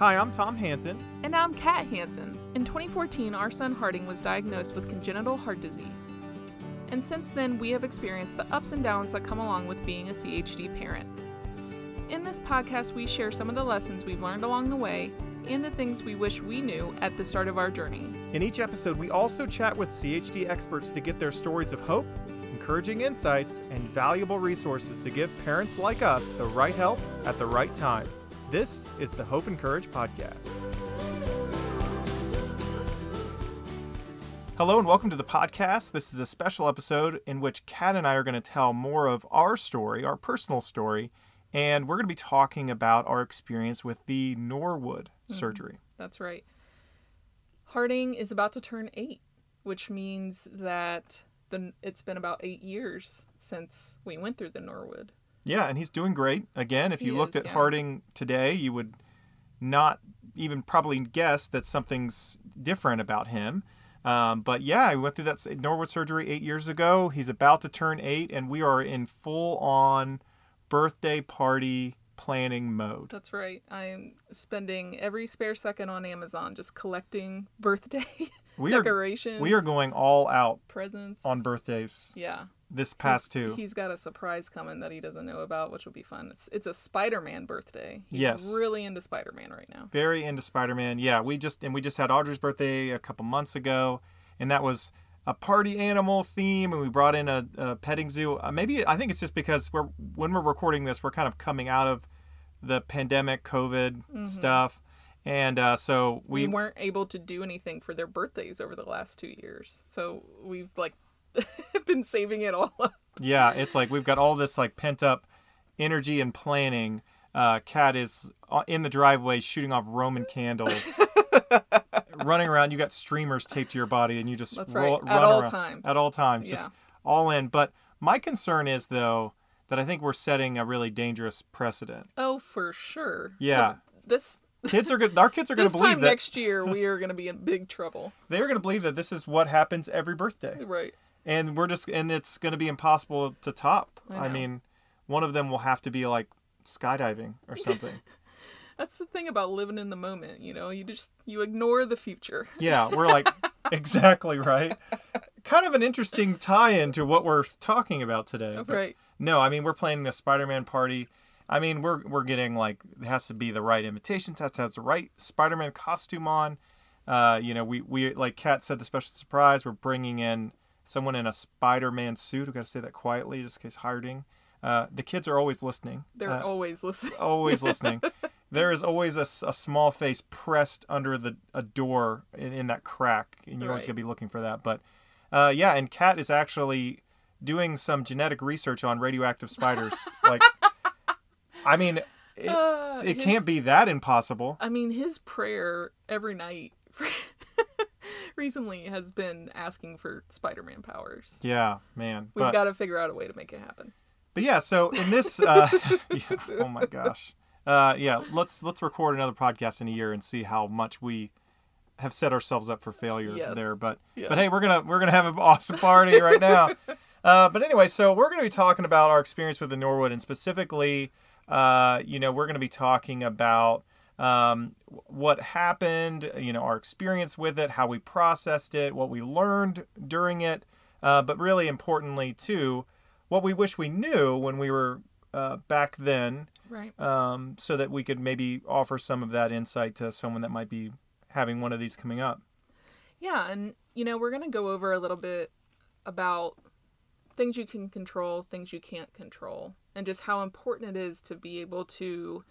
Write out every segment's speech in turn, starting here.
Hi, I'm Tom Hansen. And I'm Kat Hansen. In 2014, our son Harding was diagnosed with congenital heart disease. And since then, we have experienced the ups and downs that come along with being a CHD parent. In this podcast, we share some of the lessons we've learned along the way and the things we wish we knew at the start of our journey. In each episode, we also chat with CHD experts to get their stories of hope, encouraging insights, and valuable resources to give parents like us the right help at the right time. This is the Hope and Courage Podcast. Hello and welcome to the podcast. This is a special episode in which Kat and I are going to tell more of our story, our personal story, and we're going to be talking about our experience with the Norwood Mm-hmm. surgery. That's right. Harding is about to turn eight, which means that the, it's been about eight years since we went through the Norwood. Yeah, and he's doing great. Again, if He you looked is, at yeah. Harding today, you would not even probably guess that something's different about him. Um, but yeah, he went through that Norwood surgery eight years ago. He's about to turn eight, and we are in full on birthday party planning mode. That's right. I'm spending every spare second on Amazon just collecting birthday We are decorations. we are going all out presents on birthdays Yeah. This past He's- two. He's got a surprise coming that he doesn't know about, which will be fun. It's it's a Spider-Man birthday. He's Yes. really into Spider-Man right now. very into Spider-Man. Yeah, we just and we just had Audrey's birthday a couple months ago, and that was a party animal theme, and we brought in a, a petting zoo. Uh, maybe I think it's just because we're when we're recording this, we're kind of coming out of the pandemic, COVID stuff, and uh, so Mm-hmm. We, we, weren't able to do anything for their birthdays over the last two years, so we've like been saving it all up. yeah, it's like we've got all this like pent up energy and planning. Uh, Kat is uh, in the driveway shooting off Roman candles, running around. You got streamers taped to your body, and you just That's roll, right. At all around- times. At all times, Yeah. just all in. But my concern is though that I think we're setting a really dangerous precedent. Oh, for sure. Yeah. This Kids are good. Our kids are going to believe time that next year we are going to be in big trouble. they're going to believe that this is what happens every birthday, Right. And we're just and it's going to be impossible to top. I I mean, one of them will have to be like skydiving or something. That's the thing about living in the moment, you know. You just you ignore the future. Yeah, we're like exactly right. Kind of an interesting tie-in to what we're talking about today. but Right. No, I mean we're planning the Spider-Man party. I mean we're we're getting like it has to be the right invitations, has to have the right Spider-Man costume on. Uh, you know, we we like Kat said the special surprise. We're bringing in someone in a Spider-Man suit. We got to say that quietly, just in case Harding. Uh, the kids are always listening. They're Uh, always listening. always listening. There is always a small face pressed under the a door in, in that crack, and you're always gonna be looking for that. But uh, yeah, and Kat is actually doing some genetic research on radioactive spiders. like, I mean, it, Uh, it his- can't be that impossible. I mean, his prayer every night recently has been asking for Spider-Man powers. Yeah, man. We've But, got to figure out a way to make it happen. but yeah, so in this, uh, yeah, oh my gosh, uh, yeah, let's let's record another podcast in a year and see how much we have set ourselves up for failure Yes. there. But Yeah. but hey, we're gonna we're gonna have an awesome party right now. Uh, but anyway, so we're gonna be talking about our experience with the Norwood, and specifically, uh, you know, we're gonna be talking about um, what happened, you know, our experience with it, how we processed it, what we learned during it, uh, but really importantly too, what we wish we knew when we were uh, back then, Right. um, so that we could maybe offer some of that insight to someone that might be having one of these coming up. Yeah, and you know, we're going to go over a little bit about things you can control, things you can't control, and just how important it is to be able to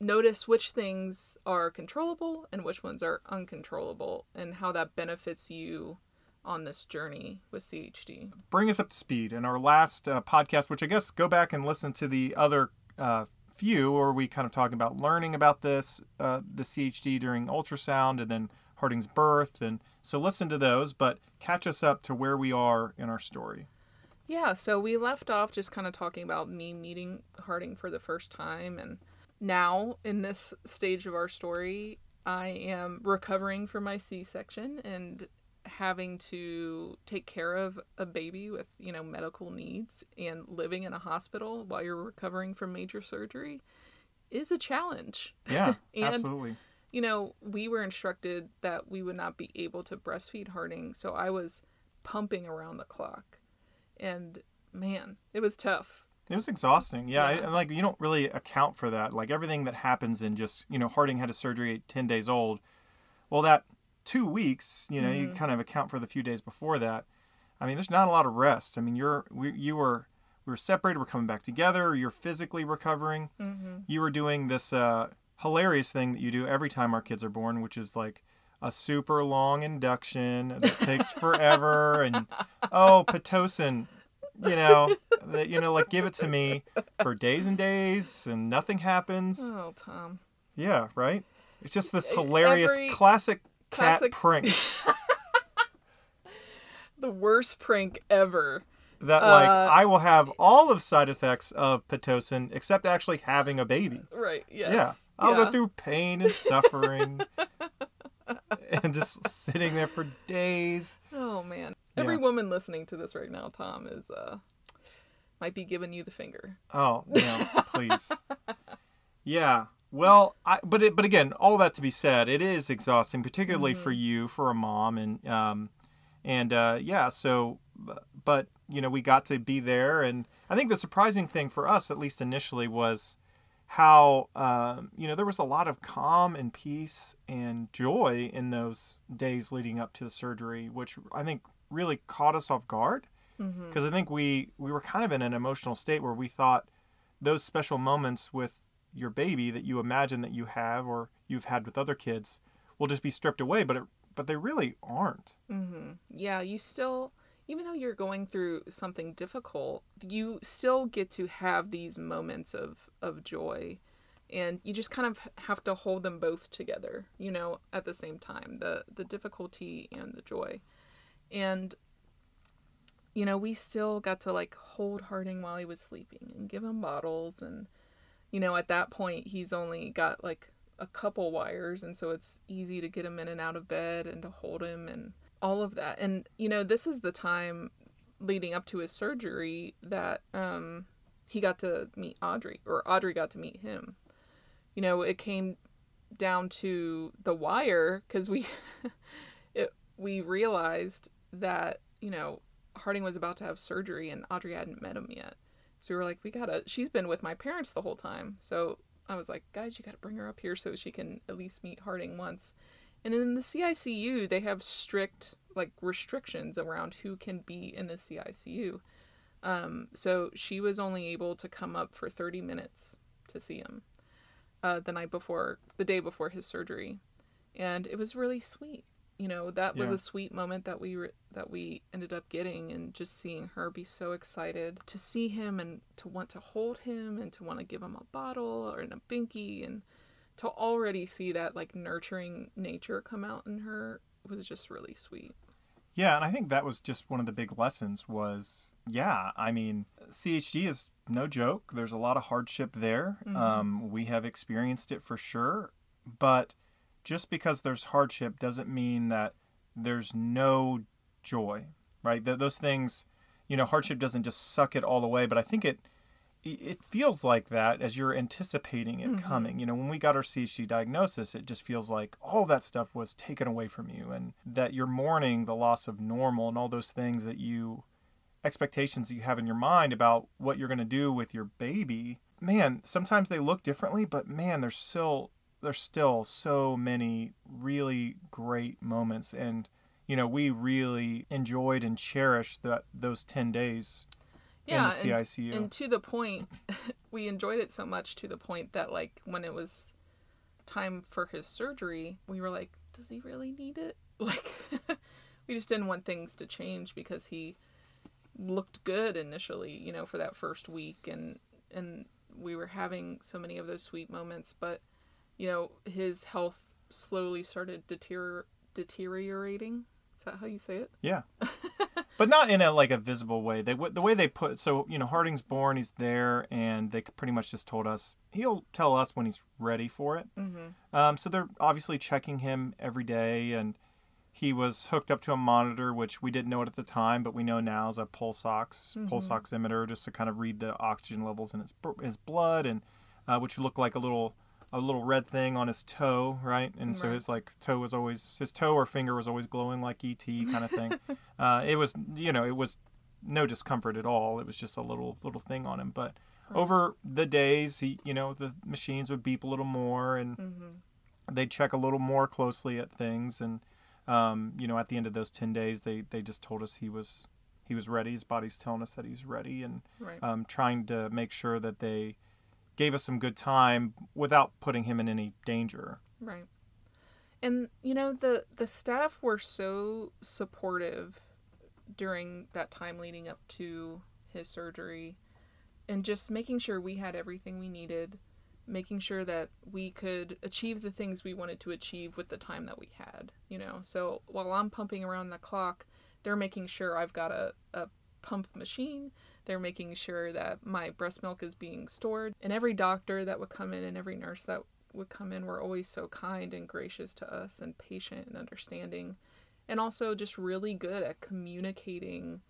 notice which things are controllable and which ones are uncontrollable and how that benefits you on this journey with CHD. bring us up to speed. In our last uh, podcast, which I guess go back and listen to the other uh, few, or we kind of talking about learning about this, uh, the CHD during ultrasound, and then Harding's birth, and so listen to those. But catch us up to where we are in our story. Yeah, so we left off just kind of talking about me meeting Harding for the first time. And now, in this stage of our story, I am recovering from my C section and having to take care of a baby with, you know, medical needs and living in a hospital while you're recovering from major surgery is a challenge. Yeah, And- absolutely. you know, we were instructed that we would not be able to breastfeed Harding, so I was pumping around the clock. And man, it was tough. It was exhausting. Yeah, Yeah. I- and like you don't really account for that. Like everything that happens in just you know Harding had a surgery at ten days old. Well, that two weeks, you know, you kind of account for the few days before that. I mean, there's not a lot of rest. I mean, you're we, you were we were separated. We're coming back together. You're physically recovering. Mm-hmm. You were doing this uh, hilarious thing that you do every time our kids are born, which is like a super long induction that takes forever. and oh, pitocin, you know, that you know, like give it to me for days and days, and nothing happens. Oh, Tom. Yeah, right. It's just this hilarious Every classic Kat classic- prank The worst prank ever. that like Uh, I will have all of side effects of pitocin except actually having a baby. Right. Yes. Yeah, I'll Yeah. go through pain and suffering, and just sitting there for days. Oh man. Every Yeah. woman listening to this right now, Tom, is uh might be giving you the finger. Oh no, please. Yeah. Well, I but it, but again, all that to be said, it is exhausting, particularly for you, for a mom, and um, and uh, yeah. So, but you know, we got to be there, and I think the surprising thing for us, at least initially, was how um, you know there was a lot of calm and peace and joy in those days leading up to the surgery, which I think really caught us off guard Mm-hmm. because I think we we were kind of in an emotional state where we thought those special moments with your baby that you imagine that you have or you've had with other kids will just be stripped away, but it, but they really aren't. Mm-hmm. Yeah, you still, even though you're going through something difficult, you still get to have these moments of of joy, and you just kind of have to hold them both together, you know, at the same time the the difficulty and the joy, and you know we still got to like hold Harding while he was sleeping and give him bottles. And you know at that point he's only got like a couple wires. And so it's easy to get him in and out of bed and to hold him and all of that. And you know this is the time leading up to his surgery that um he got to meet Audrey or Audrey got to meet him. You know it came down to the wire cuz we it we realized that you know Harding was about to have surgery and Audrey hadn't met him yet so we were like we got to she's been with my parents the whole time so I was like, guys, you got to bring her up here so she can at least meet Harding once. And in the CICU, they have strict like restrictions around who can be in the CICU. Um, so she was only able to come up for 30 minutes to see him uh, the night before, the day before his surgery, and it was really sweet. You know, that was Yeah. a sweet moment that we re- that we ended up getting, and just seeing her be so excited to see him and to want to hold him and to want to give him a bottle or in a binky and to already see that like nurturing nature come out in her was just really sweet. Yeah, and I think that was just one of the big lessons was yeah, I mean, CHD is no joke. There's a lot of hardship there. Um, we have experienced it for sure, but just because there's hardship doesn't mean that there's no joy, right? Th- those things, you know, hardship doesn't just suck it all away, but I think it it feels like that as you're anticipating it mm-hmm. coming. You know, when we got our CHD diagnosis, it just feels like all that stuff was taken away from you and that you're mourning the loss of normal and all those things that you expectations that you have in your mind about what you're going to do with your baby. Man, sometimes they look differently, but man, there's still there's still so many really great moments. And you know, we really enjoyed and cherished that those 10 days Yeah, in the and- And to the point, we enjoyed it so much to the point that like when it was time for his surgery, we were like, does he really need it? Like we just didn't want things to change because he looked good initially, you know, for that first week. And and we were having so many of those sweet moments, but you know, his health slowly started deterior- deteriorating. Is that how you say it? Yeah, but not in a like a visible way. They the way they put so you know Harding's born, he's there, and they pretty much just told us he'll tell us when he's ready for it. Mm-hmm. Um, so they're obviously checking him every day, and he was hooked up to a monitor, which we didn't know it at the time, but we know now is a pulse ox pulse oximeter, just to kind of read the oxygen levels in his his blood, and uh, which looked like a little a little red thing on his toe, right? And so his like toe was always his toe or finger was always glowing like ET kind of thing. uh, it was you know it was no discomfort at all. It was just a little little thing on him. But over the days, he you know the machines would beep a little more and Mm-hmm. they'd check a little more closely at things and um, you know at the end of those 10 days they they just told us he was he was ready his body's telling us that he's ready and Right. um, trying to make sure that they gave us some good time without putting him in any danger Right. And you know the the staff were so supportive during that time leading up to his surgery and just making sure we had everything we needed, making sure that we could achieve the things we wanted to achieve with the time that we had, you know. So while I'm pumping around the clock, they're making sure I've got a, a pump machine. They're making sure that my breast milk is being stored. And every doctor that would come in and every nurse that would come in were always so kind and gracious to us and patient and understanding. And also just really good at communicating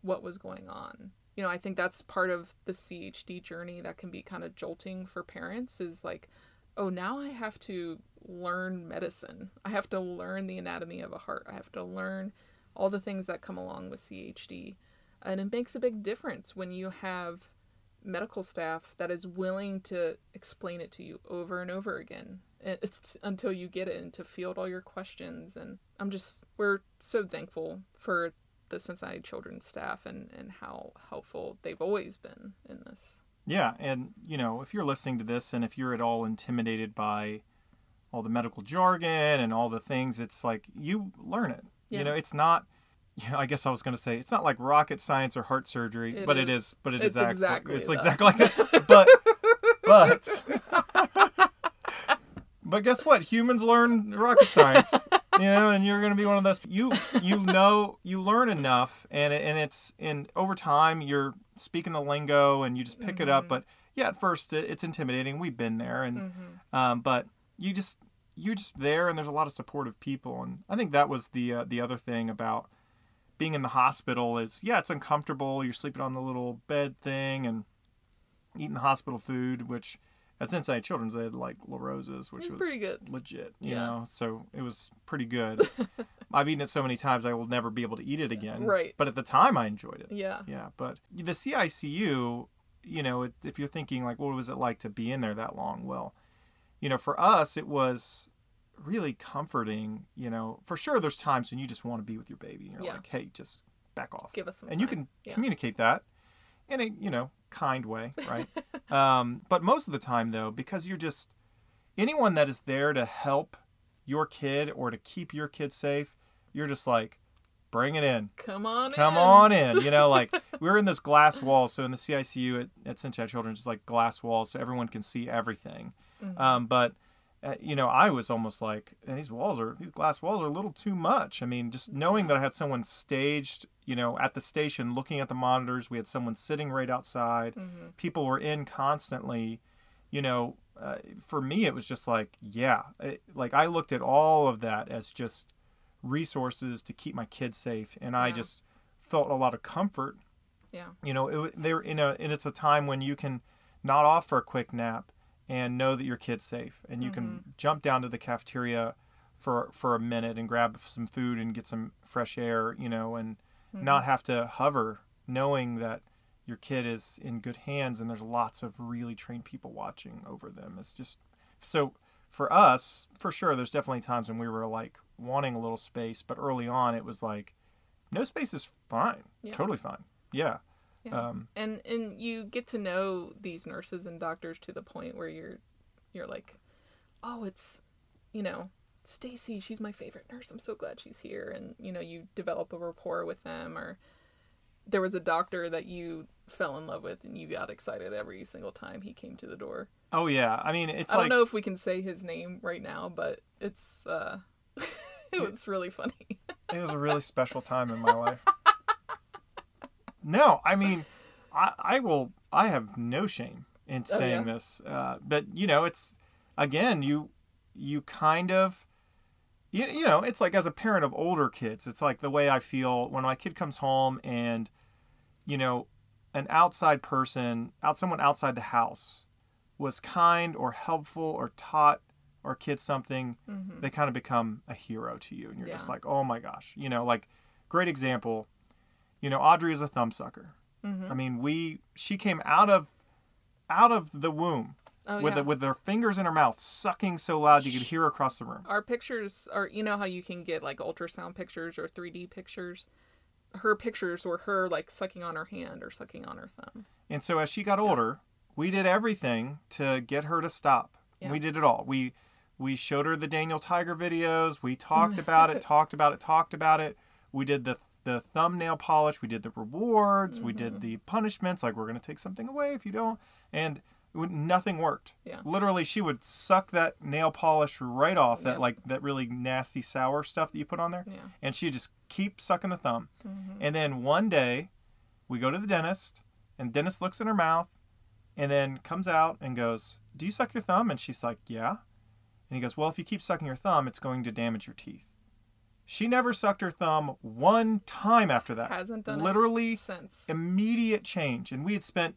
what was going on. You know, I think that's part of the CHD journey that can be kind of jolting for parents is like, oh, now I have to learn medicine. I have to learn the anatomy of a heart. I have to learn all the things that come along with CHD. And it makes a big difference when you have medical staff that is willing to explain it to you over and over again. And it's until you get it and to field all your questions. And i'm just we're so thankful for the cincinnati children's staff and and how helpful they've always been in this. Yeah and you know if you're listening to this and if you're at all intimidated by all the medical jargon and all the things it's like you learn it. Yeah. you know it's not yeah, I guess I was going to say it's not like rocket science or heart surgery, It but it is. is. But it It's is actually exactly it's that. exactly like that. But but but guess what? Humans learn rocket science, you know, and you're going to be one of those. You you know you learn enough, and it, and it's in over time you're speaking the lingo and you just pick it up. Mhm. But yeah, at first it, it's intimidating. We've been there, and mm-hmm. um, but you just you're just there, and there's a lot of supportive people, and I think that was the uh, the other thing about being in the hospital is yeah, it's uncomfortable. You're sleeping on the little bed thing and eating the hospital food, which at Cincinnati Children's they had like La Rosa's, which was pretty good. legit, you Yeah. know. So it was pretty good. I've eaten it so many times I will never be able to eat it again. Right. But at the time I enjoyed it. yeah Yeah, but the CICU, you know, it- if you're thinking like, what was it like to be in there that long? Well, you know, for us, it was really comforting. You know, for sure, there's times when you just want to be with your baby, and you're Yeah. like, hey, just back off, give us some and you can Yeah. communicate that in a you know kind way, right? um, but most of the time, though, because you're just anyone that is there to help your kid or to keep your kid safe, you're just like, bring it in come on come in. on in you know like we were in those glass walls so in the cicu at, at cincinnati children's it's like glass walls so everyone can see everything Mhm. um, but uh, you know i was almost like these walls are these glass walls are a little too much. I mean just knowing that i had someone staged you know at the station looking at the monitors we had someone sitting right outside. Mhm. people were in constantly you know uh, for me it was just like yeah it, like i looked at all of that as just resources to keep my kids safe and i just felt a lot of comfort. Yeah. You know it, they're in a and it's a time when you can not off for a quick nap and know that your kid's safe and you Mm-hmm. can jump down to the cafeteria for for a minute and grab some food and get some fresh air you know and Mm-hmm. not have to hover knowing that your kid is in good hands and there's lots of really trained people watching over them it's just so for us for sure there's definitely times when we were like wanting a little space but early on it was like no space is fine Yeah. totally fine yeah Yeah. um, and and you get to know these nurses and doctors to the point where you're you're like oh it's you know stacy she's my favorite nurse. I'm so glad she's here. And you know you develop a rapport with them or there was a doctor that you fell in love with and you got excited every single time he came to the door. Oh yeah. I mean it's i like don't know if we can say his name right now but it's uh it was really funny. It was a really special time in my life no i mean i i will i have no shame in Oh, saying yeah? this uh, but you know it's again you you kind of you, you know it's like as a parent of older kids it's like the way i feel when my kid comes home and you know an outside person out someone outside the house was kind or helpful or taught our kids something, Mhm. they kind of become a hero to you. And you're just like, oh my gosh. You know, like, great example. You know, Audrey is a thumb sucker. Mhm. I mean, we, she came out of, out of the womb Oh with, yeah. the, with her fingers in her mouth, sucking so loud you could hear across the room. Our pictures are, you know how you can get like ultrasound pictures or 3D pictures? Her pictures were her like sucking on her hand or sucking on her thumb. And so as she got older, we did everything to get her to stop. Yeah. We did it all. We we showed her the Daniel Tiger videos. We talked about it, talked about it, talked about it. We did the the thumbnail polish. We did the rewards. We Mm-hmm. did the punishments. Like we're gonna take something away if you don't. And would- nothing worked. Yeah. Literally, she would suck that nail polish right off. That Yep. like that really nasty sour stuff that you put on there. Yeah. And she just keep sucking the thumb. Mhm. And then one day, we go to the dentist, and dentist looks in her mouth, and then comes out and goes, "Do you suck your thumb?" And she's like, "Yeah." And he goes, "Well, if you keep sucking your thumb, it's going to damage your teeth." She never sucked her thumb one time after that. Hasn't done Literally it since. immediate change, and we had spent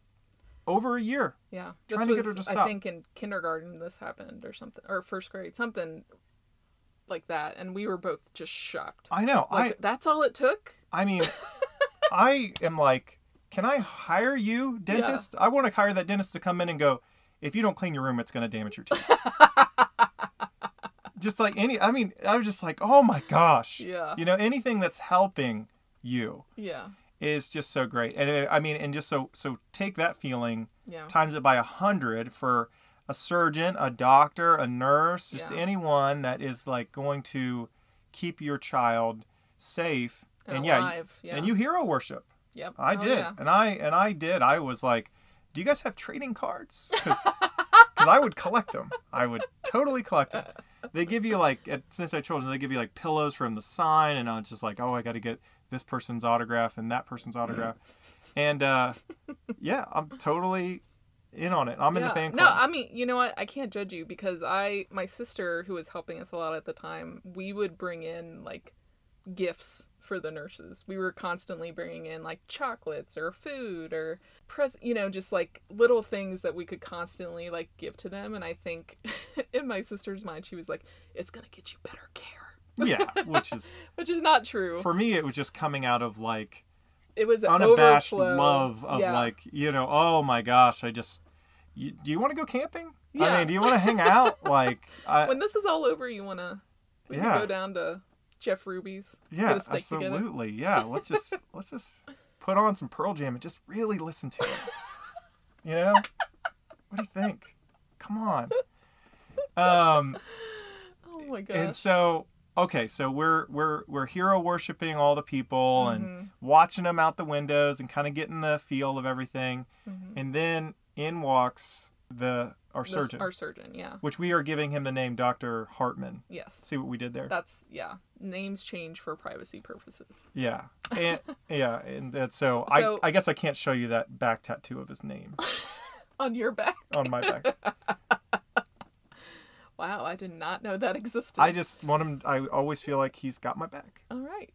over a year. Yeah. This trying to was, get her to stop. I think in kindergarten this happened or something or first grade, something like that. And we were both just shocked. I know. Like that's all it took? I I mean, I am like, can I hire you, dentist? I want to hire that dentist to come in and go, if you don't clean your room, it's going to damage your teeth. just like any, I mean, I was just like, oh my gosh. Yeah. You know, anything that's helping you Yeah. is just so great. And uh, I mean, and just so, so take that feeling, Yeah. times it by a hundred for a surgeon, a doctor, a nurse, just Yeah. anyone that is like going to keep your child safe. And, yeah, alive. Yeah. and you hero worship. Yep. I Oh, did, yeah. and I and I did. I was like, "Do you guys have trading cards?" Because I would collect them. I would totally collect them. They give you like at Cincinnati Children, they give you like pillows from the sign, and I was just like, "Oh, I got to get this person's autograph and that person's autograph," and uh, yeah, I'm totally in on it. I'm in the Yeah. fan No, club. I mean, you know what? I can't judge you because I, my sister, who was helping us a lot at the time, we would bring in like gifts for the nurses. We were constantly bringing in like chocolates or food or pres, you know, just like little things that we could constantly like give to them. And I think in my sister's mind, she was like, "It's gonna get you better care," yeah, which is which is not true. for me, it was just coming out of like it was unabashed overflow. love of Yeah. like you know oh my gosh i just you, do you want to go camping Yeah. i mean do you want to hang out like I, when this is all over, you wanna we can Yeah. go down to Jeff Ruby's. yeah get a steak together. absolutely yeah let's just let's just put on some pearl jam and just really listen to it you know what do you think come on um Oh my gosh. and so okay so we're we're we're hero worshiping all the people and Mhm. watching them out the windows and kind of getting the feel of everything Mhm. and then in walks the our The- surgeon Our surgeon, yeah. which we are giving him the name dr hartman Yes. see what we did there That's yeah. Names change for privacy purposes. yeah and yeah and so, So- I, I guess i can't show you that back tattoo of his name On your back. on my back Wow, I did not know that existed. i just want him i always feel like he's got my back All right.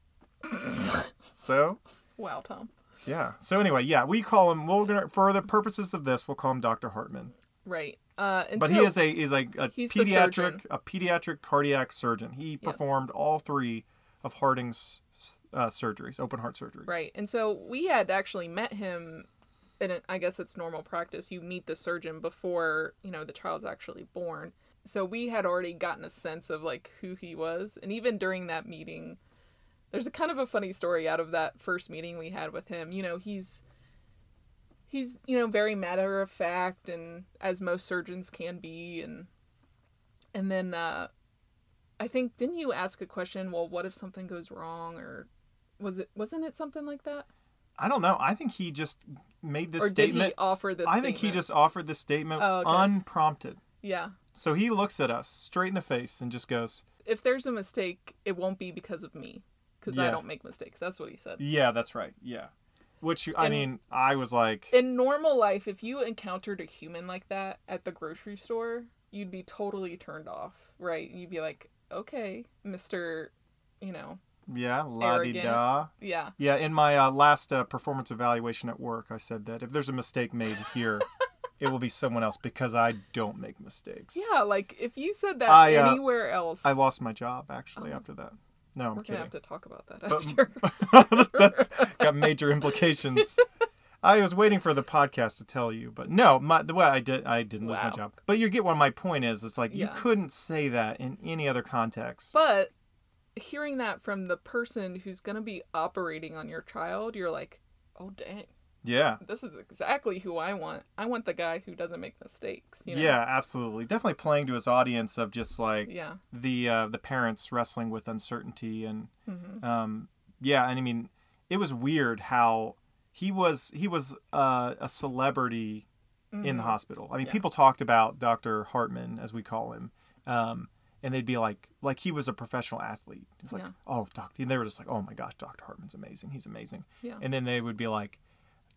so wow, Tom. yeah so anyway yeah we call him we're gonna for the purposes of this we'll call him dr hartman Right. Uh, and but so, he is a is a, a pediatric a pediatric cardiac surgeon. He performed all three of Harding's uh, surgeries, open heart surgeries. right. And so we had actually met him. And I guess it's normal practice. You meet the surgeon before you know the child's actually born. So we had already gotten a sense of like who he was, and even during that meeting, there's a kind of a funny story out of that first meeting we had with him. You know, he's he's you know very matter of fact and as most surgeons can be and and then uh I think didn't you ask a question, well what if something goes wrong or was it wasn't it something like that? I don't know. I think he just made this or statement. did he offer this I think he just offered this statement Oh, okay. unprompted. Yeah. So he looks at us straight in the face and just goes, If there's a mistake, it won't be because of me cuz I don't make mistakes. That's what he said. "Yeah, that's right. Yeah." Which I And- mean, I was like, in normal life, if you encountered a human like that at the grocery store, you'd be totally turned off, right? You'd be like, okay, Mister, you know, "Yeah, la di da." yeah, Yeah, in my uh, last uh, performance evaluation at work, I said that if there's a mistake made here, it will be someone else because I don't make mistakes. Yeah, like if you said that I, uh, anywhere else, I lost my job actually Oh. after that. No, I'm we're gonna have to talk about that But- after. that's got major implications. I was waiting for the podcast to tell you, but no, my, the way I did, I didn't lose my job. But you get what my point is. It's like you couldn't say that in any other context. but hearing that from the person who's gonna be operating on your child, you're like, oh dang, yeah, this is exactly who I want. I want the guy who doesn't make mistakes. You know? yeah, absolutely. Definitely playing to his audience of just like Yeah. the uh, the parents wrestling with uncertainty and hmm um, yeah, and I mean, it was weird how he was he was uh, a celebrity in the hospital. I mean, Yeah. people talked about Dr. Hartman, as we call him, um, and they'd be like, like he was a professional athlete. It's like, Yeah. oh, doctor, and they were just like, oh my gosh, Dr. Hartman's amazing. He's amazing. Yeah. And then they would be like,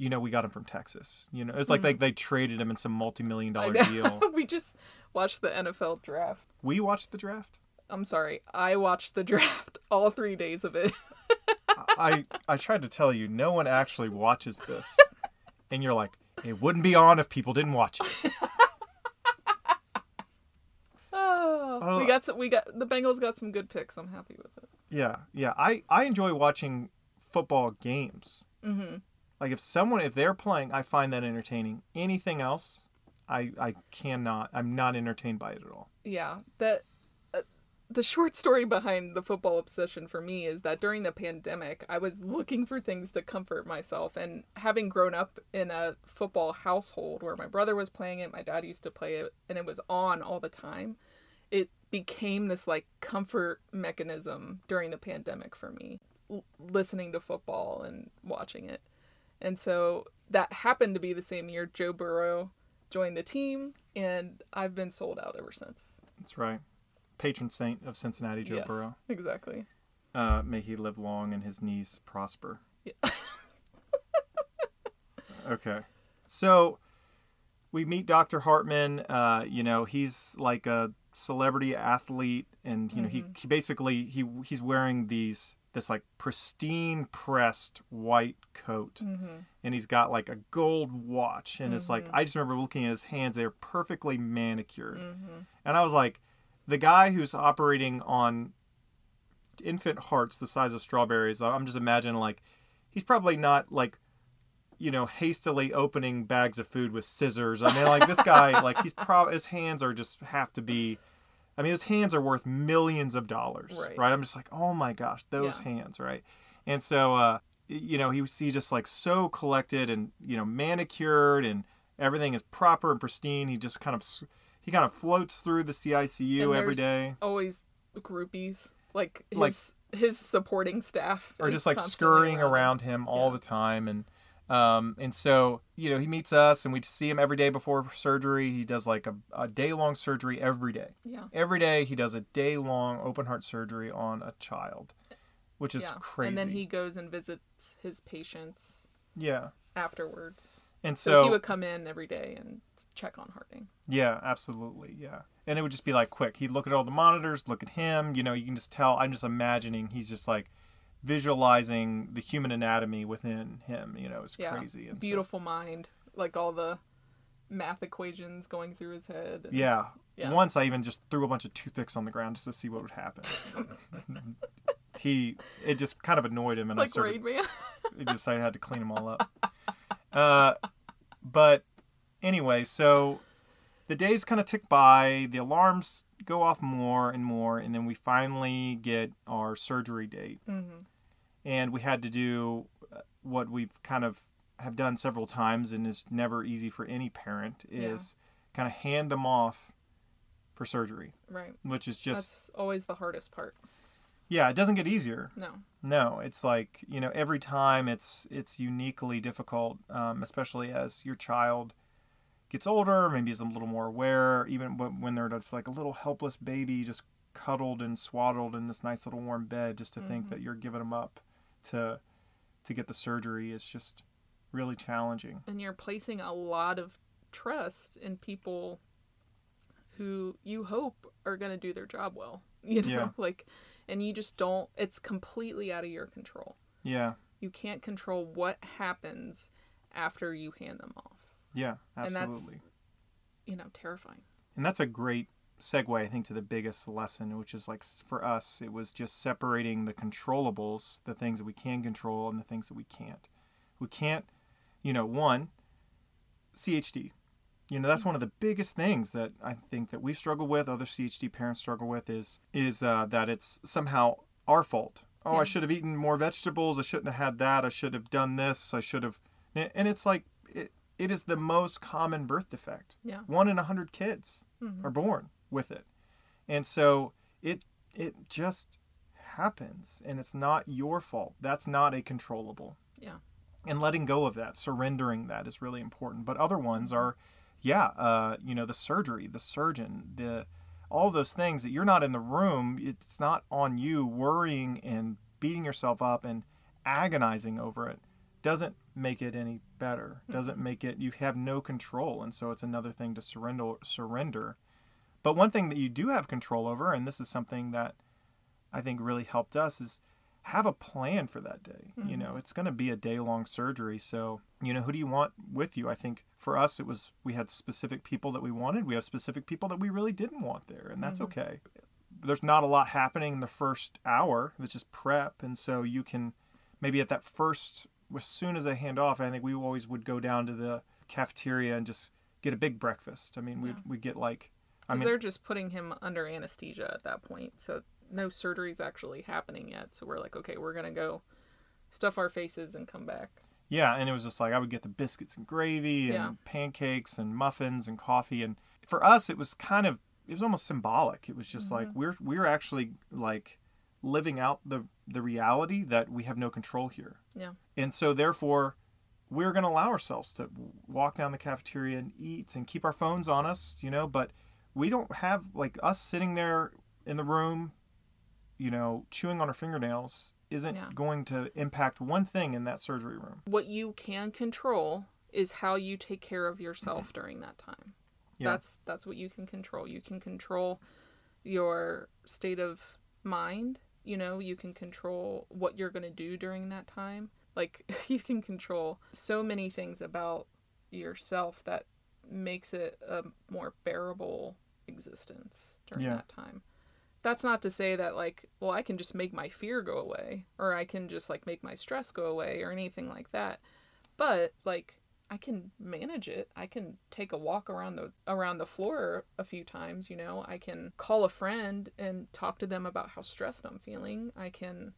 you know, we got him from Texas. You know, it's like they, they traded him in some multi-million Mm-hmm. I dollar deal. we just watched the NFL draft. we watched the draft. I'm sorry, I watched the draft, all three days of it. I I tried to tell you, no one actually watches this, and you're like, it wouldn't be on if people didn't watch it. Oh, Oh. we got some. We got the Bengals got some good picks. I'm happy with it. Yeah, yeah. I I enjoy watching football games. Mm-hmm. Like if someone if they're playing, I find that entertaining. Anything else, I I cannot. I'm not entertained by it at all. Yeah, that uh, the short story behind the football obsession for me is that during the pandemic, I was looking for things to comfort myself, and having grown up in a football household where my brother was playing it, my dad used to play it, and it was on all the time. It became this like comfort mechanism during the pandemic for me, listening to football and watching it. And so that happened to be the same year Joe Burrow joined the team, and I've been sold out ever since. That's right. Patron saint of Cincinnati, Joe yes, Burrow. exactly. Uh, may he live long and his knees prosper. Yeah. okay. So we meet Dr. Hartman. Uh, you know, he's like a celebrity athlete and you know, he, he basically he he's wearing these this like pristine pressed white coat Mm-hmm. and he's got like a gold watch and it's like I just remember looking at his hands they're perfectly manicured. Mm-hmm. And I was like the guy who's operating on infant hearts the size of strawberries, I'm just imagining like he's probably not like you know hastily opening bags of food with scissors. I mean like this guy like he's probably his hands are just have to be I mean his hands are worth millions of dollars, Right. I'm just like, "Oh my gosh, those Yeah. hands," right? And so uh you know, he was he just like so collected and you know manicured and everything is proper and pristine. He just kind of he kind of floats through the CICU every Always groupies, like his Like- his supporting staff, or is just like scurrying him. around him all Yeah. the time, and um and so you know he meets us and we see him every day before surgery. He does like a, a day long surgery every day. Yeah, Every day he does a day long open heart surgery on a child, which is yeah. crazy. And then he goes and visits his patients yeah, afterwards. and So, so he would come in every day and check on Harding. Yeah, absolutely. Yeah. And it would just be like quick. He'd look at all the monitors, look at him, you know, you can just tell I'm just imagining he's just like visualizing the human anatomy within him, you know, it's Yeah, crazy and so- beautiful mind, like all the math equations going through his head. and- yeah. Yeah. Once I even just threw a bunch of toothpicks on the ground just to see what would happen. he it just kind of annoyed him and I like started Rain Man. It just I had to clean them all up. Uh, but anyway, so the days kind of tick by. The alarms go off more and more, and then we finally get our surgery date, hmm and we had to do uh, what we've kind of have done several times, and is never easy for any parent is kind of hand them off for surgery, Right. which is just That's always the hardest part. yeah, it doesn't get easier. No. No, it's like you know every time it's it's uniquely difficult, um, especially as your child gets older, maybe is a little more aware. Even when they're just like a little helpless baby, just cuddled and swaddled in this nice little warm bed, just to think mm-hmm. that you're giving them up to to get the surgery is just really challenging. and you're placing a lot of trust in people who you hope are going to do their job well you know Yeah. like and you just don't it's completely out of your control Yeah, you can't control what happens after you hand them off Yeah, And absolutely. that's- You know, terrifying. And that's a great segue, I think, to the biggest lesson, which is like for us, it was just separating the controllables, the things that we can control, and the things that we can't. We can't, you know, one, CHD. You know, that's one of the biggest things that I think that we struggle with, other CHD parents struggle with, is is uh, that it's somehow our fault. Oh, I should have eaten more vegetables. I shouldn't have had that. I should have done this. I should have. And it's like it, is the most common birth defect Yeah. one in a hundred kids Mhm. are born with it and so it it just happens and it's not your fault that's not a controllable Yeah. and letting go of that surrendering that is really important but other ones are yeah uh, you know the surgery the surgeon the all those things that you're not in the room it's not on you worrying and beating yourself up and agonizing over it doesn't make it any better. Hmm. Doesn't make it you have no control and so it's another thing to surrender surrender. But one thing that you do have control over and this is something that i think really helped us is have a plan for that day. You hmm. know it's going to be a day long surgery so you know who do you want with you? I think for us it was we had specific people that we wanted. We have specific people that we really didn't want there and that's hmm. okay. There's not a lot happening in the first hour it's just prep and so you can maybe at that first as soon as I hand off, I think we always would go down to the cafeteria and just get a big breakfast. I mean, we'd, Yeah. we'd get like, I mean, they're just putting him under anesthesia at that point. So no surgery's actually happening yet. So we're like, okay, we're going to go stuff our faces and come back. yeah, and it was just like I would get the biscuits and gravy and Yeah. pancakes and muffins and coffee, and for us, it was kind of it was almost symbolic. It was just mm-hmm. like we're we're actually like living out the the reality that we have no control here. Yeah. And so, therefore, we're going to allow ourselves to walk down the cafeteria and eat and keep our phones on us, you know, but we don't have like us sitting there in the room, you know, chewing on our fingernails isn't Yeah. going to impact one thing in that surgery room. What you can control is how you take care of yourself during that time. Yeah. That's that's what you can control. You can control your state of mind, you know, you can control what you're going to do during that time. Like you can control so many things about yourself that makes it a more bearable existence during Yeah. that time. That's not to say that like, well, I can just make my fear go away or I can just like make my stress go away or anything like that. But like I can manage it. I can take a walk around the around the floor a few times, you know. I can call a friend and talk to them about how stressed I'm feeling. I can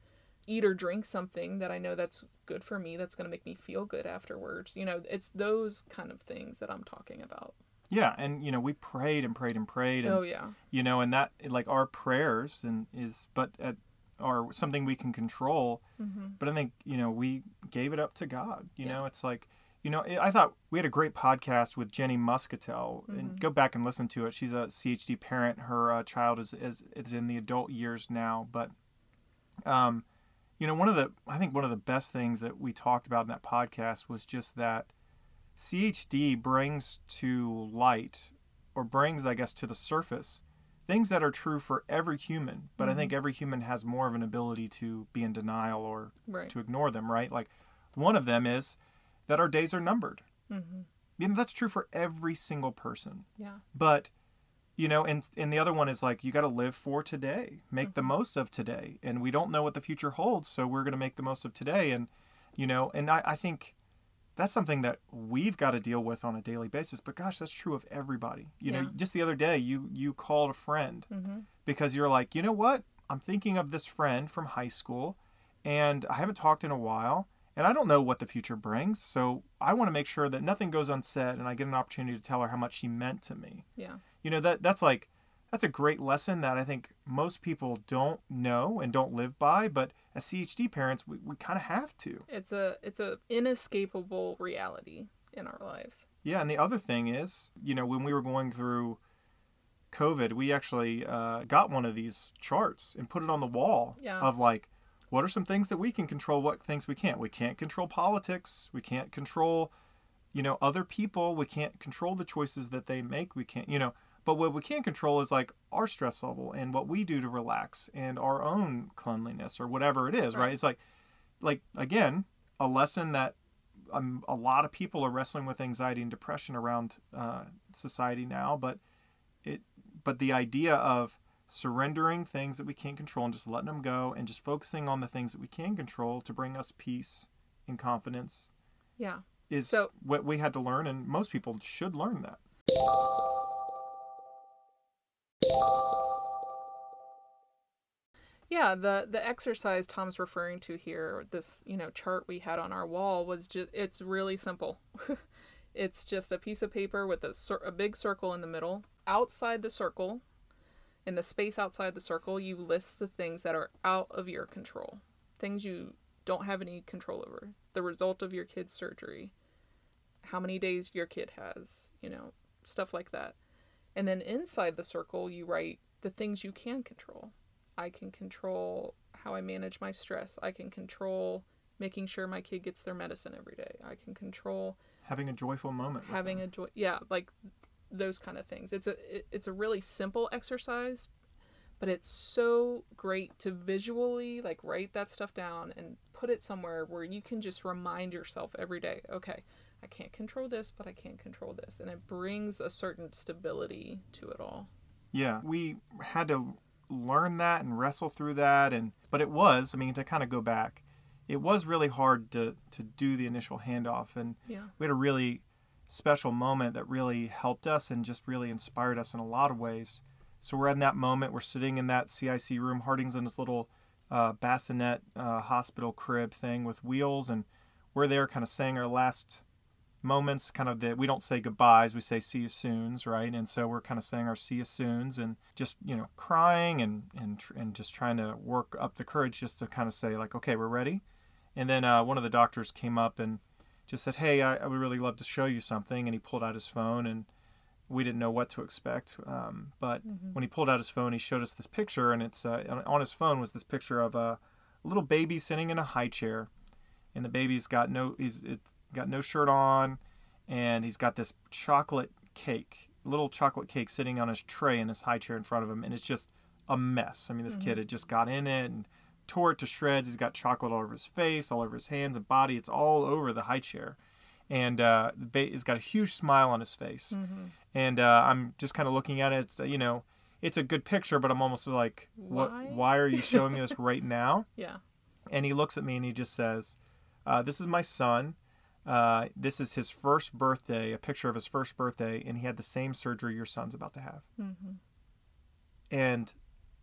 eat or drink something that I know that's good for me that's going to make me feel good afterwards. You know, it's those kind of things that I'm talking about. Yeah, and you know, we prayed and prayed and prayed and Oh yeah. you know, and that like our prayers and is but at are something we can control. Mm-hmm. But I think you know we gave it up to God. You Yeah. know, it's like you know I thought we had a great podcast with Jenny Muscatel, Mm-hmm. and go back and listen to it. She's a CHD parent. Her uh, child is, is is in the adult years now, but um, you know, one of the I think one of the best things that we talked about in that podcast was just that CHD brings to light or brings I guess to the surface things that are true for every human, but I think every human has more of an ability to be in denial or Right. to ignore them, right? Like one of them is that our days are numbered. Mm-hmm. You know, that's true for every single person. Yeah. But you know, and and the other one is like you got to live for today, make the most of today, and we don't know what the future holds, so we're going to make the most of today, and you know, and I, I think that's something that we've got to deal with on a daily basis. But gosh, that's true of everybody. You know, just the other day, you you called a friend Mm-hmm. because you're like, you know what? I'm thinking of this friend from high school and I haven't talked in a while and I don't know what the future brings. So I want to make sure that nothing goes unsaid and I get an opportunity to tell her how much she meant to me. Yeah. You know, that that's like that's a great lesson that I think most people don't know and don't live by, but as CHD parents, we, we kind of have to. It's a it's a inescapable reality in our lives. Yeah, and the other thing is, you know, when we were going through COVID, we actually uh, got one of these charts and put it on the wall Yeah. of like, what are some things that we can control, what things we can't. We can't control politics. We can't control, you know, other people. We can't control the choices that they make. We can't, you know, but what we can control is like our stress level and what we do to relax and our own cleanliness or whatever it is, right? Right. It's like, like again, a lesson that um, a lot of people are wrestling with anxiety and depression around uh, society now, but it but the idea of surrendering things that we can't control and just letting them go and just focusing on the things that we can control to bring us peace and confidence Yeah. is So- what we had to learn and most people should learn that Yeah, the the exercise Tom's referring to here, this, you know, chart we had on our wall was just it's really simple. it's just a piece of paper with a a big circle in the middle. Outside the circle, in the space outside the circle, you list the things that are out of your control. Things you don't have any control over. The result of your kid's surgery. How many days your kid has, you know, stuff like that. And then inside the circle, you write the things you can control. I can control how I manage my stress. I can control making sure my kid gets their medicine every day. I can control having a joyful moment having them. a joy. Yeah, like those kind of things. It's a it, it's a really simple exercise, but it's so great to visually like write that stuff down and put it somewhere where you can just remind yourself every day. Okay, I can't control this, but I can't control this, and it brings a certain stability to it all. Yeah, we had to learn that and wrestle through that, and but it was, I mean, to kind of go back, it was really hard to to do the initial handoff, and Yeah. we had a really special moment that really helped us and just really inspired us in a lot of ways. So we're in that moment, we're sitting in that CIC room. Harding's in this little uh, bassinet uh, hospital crib thing with wheels, and we're there, kind of saying our last moments kind of that we don't say goodbyes we say see you soons right and so we're kind of saying our see you soons and just you know crying and and, and just trying to work up the courage just to kind of say like okay we're ready and then uh, one of the doctors came up and just said hey I, I would really love to show you something and he pulled out his phone and we didn't know what to expect um, but when he pulled out his phone he showed us this picture and it's uh, on- his phone was this picture of a little baby sitting in a high chair and the baby's got no he's it's got no shirt on and he's got this chocolate cake little chocolate cake sitting on his tray in his high chair in front of him and it's just a mess. I mean this kid had just got in it and tore it to shreds he's got chocolate all over his face all over his hands and body it's all over the high chair and uh, he's got a huge smile on his face and uh, i'm just kind of looking at it it's, you know it's a good picture but i'm almost like what Why? why are you showing me this right now Yeah. and he looks at me and he just says, uh, "This is my son. Uh, this is his first birthday. A picture of his first birthday, and he had the same surgery your son's about to have." Mm-hmm. And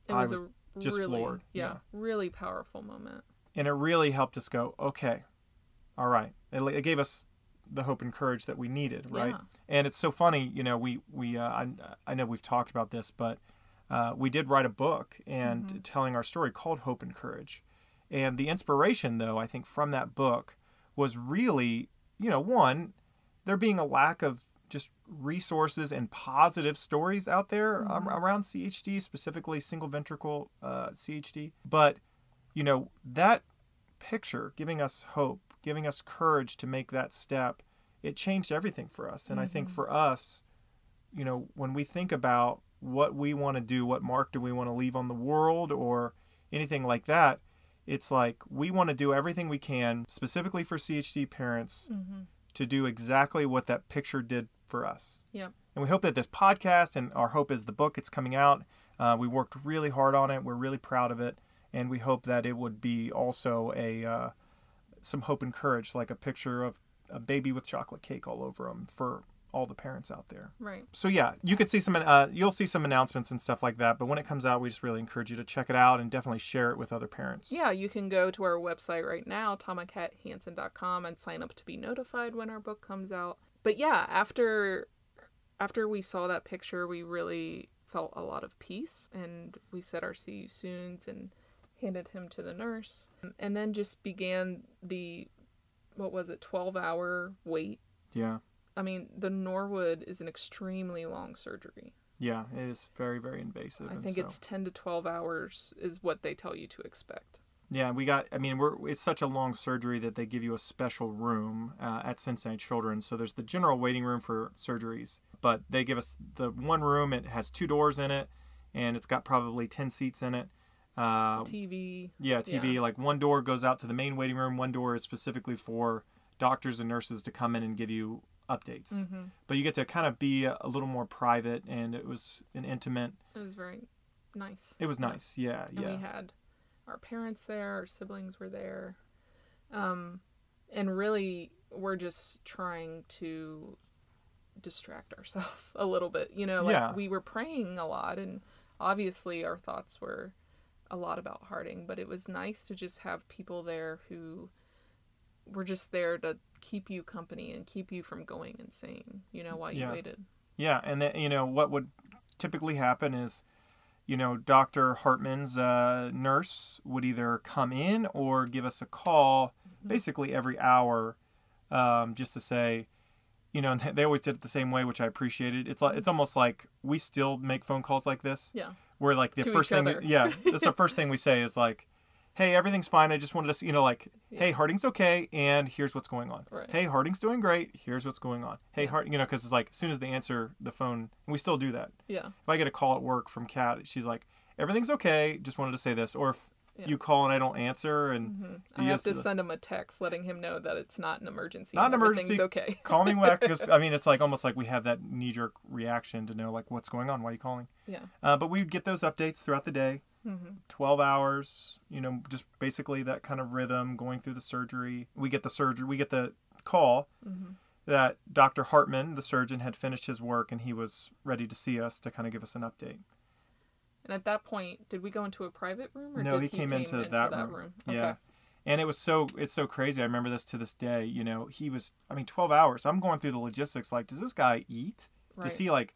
It I was, was a just really, floored, Yeah, yeah. really powerful moment. and it really helped us go, "Okay, all right." It, it gave us the hope and courage that we needed, right? Yeah. And it's so funny, you know. We we uh, I, I know we've talked about this, but uh, we did write a book and telling our story called Hope and Courage. And the inspiration, though, I think from that book was really, you know, one, there being a lack of resources and positive stories out there um, around CHD, specifically single ventricle uh, CHD. But, you know, that picture giving us hope, giving us courage to make that step, it changed everything for us. And I think for us, you know, when we think about what we want to do, what mark do we want to leave on the world or anything like that, it's like we want to do everything we can, specifically for CHD parents, Mm-hmm. to do exactly what that picture did for us. Yep. And we hope that this podcast and our hope is the book, it's coming out. Uh, we worked really hard on it. We're really proud of it. And we hope that it would be also a uh, some hope and courage, like a picture of a baby with chocolate cake all over them for all the parents out there. Right. So yeah, you could see some, uh, you'll see some announcements and stuff like that. But when it comes out, we just really encourage you to check it out and definitely share it with other parents. Yeah, you can go to our website right now, tomandkathansen.com, and sign up to be notified when our book comes out. But yeah, after after we saw that picture, we really felt a lot of peace, and we said our see you soons and handed him to the nurse, and then just began the what was it, twelve hour wait. Yeah, I mean, the Norwood is an extremely long surgery. yeah, it is very, very invasive. I think so- it's 10 to 12 hours is what they tell you to expect. Yeah, we got. I mean, we're it's such a long surgery that they give you a special room uh, at Cincinnati Children's. So there's the general waiting room for surgeries, but they give us the one room. It has two doors in it, and it's got probably ten seats in it. Uh, TV. yeah, TV. Like one door goes out to the main waiting room. One door is specifically for doctors and nurses to come in and give you updates. Mm-hmm. But you get to kind of be a, a little more private, and it was an intimate. It was very nice. It was nice. Yeah, And yeah. we had our parents there, our siblings were there. Um, and really, we're just trying to distract ourselves a little bit. You know, like Yeah. we were praying a lot, and obviously, our thoughts were a lot about Harding, but it was nice to just have people there who were just there to keep you company and keep you from going insane, you know, while you Yeah. waited. Yeah, and then you know what would typically happen is, you know, Doctor Hartman's uh, nurse would either come in or give us a call, basically every hour, um, just to say, you know, and they always did it the same way, which I appreciated. It's like it's almost like we still make phone calls like this, Yeah. where like the To first thing, yeah, that's the first thing we say is like, hey, everything's fine. I just wanted to, see, you know, like, hey, Harding's okay, and here's what's going on. Right. Hey, Harding's doing great. Here's what's going on. Hey, Yeah. Hard, you know, because it's like as soon as they answer the phone, and we still do that. Yeah. If I get a call at work from Kat, she's like, everything's okay. Just wanted to say this. Or if Yeah. you call and I don't answer, and hmm I have to send him a text letting him know that it's not an emergency. Not an emergency. okay. call me back because I mean it's like almost like we have that knee jerk reaction to know like what's going on. Why are you calling? Yeah. Uh, but we'd get those updates throughout the day. Hmm 12 hours, you know, just basically that kind of rhythm going through the surgery. We get the surgery, we get the call hmm that Dr. Hartman, the surgeon, had finished his work and he was ready to see us to kind of give us an update. And at that point, did we go into a private room or No, did he came into that room. Okay. Yeah. And it was so it's so crazy. I remember this to this day. You know, he was I mean 12 hours. I'm going through the logistics like does this guy eat? Right. Does he like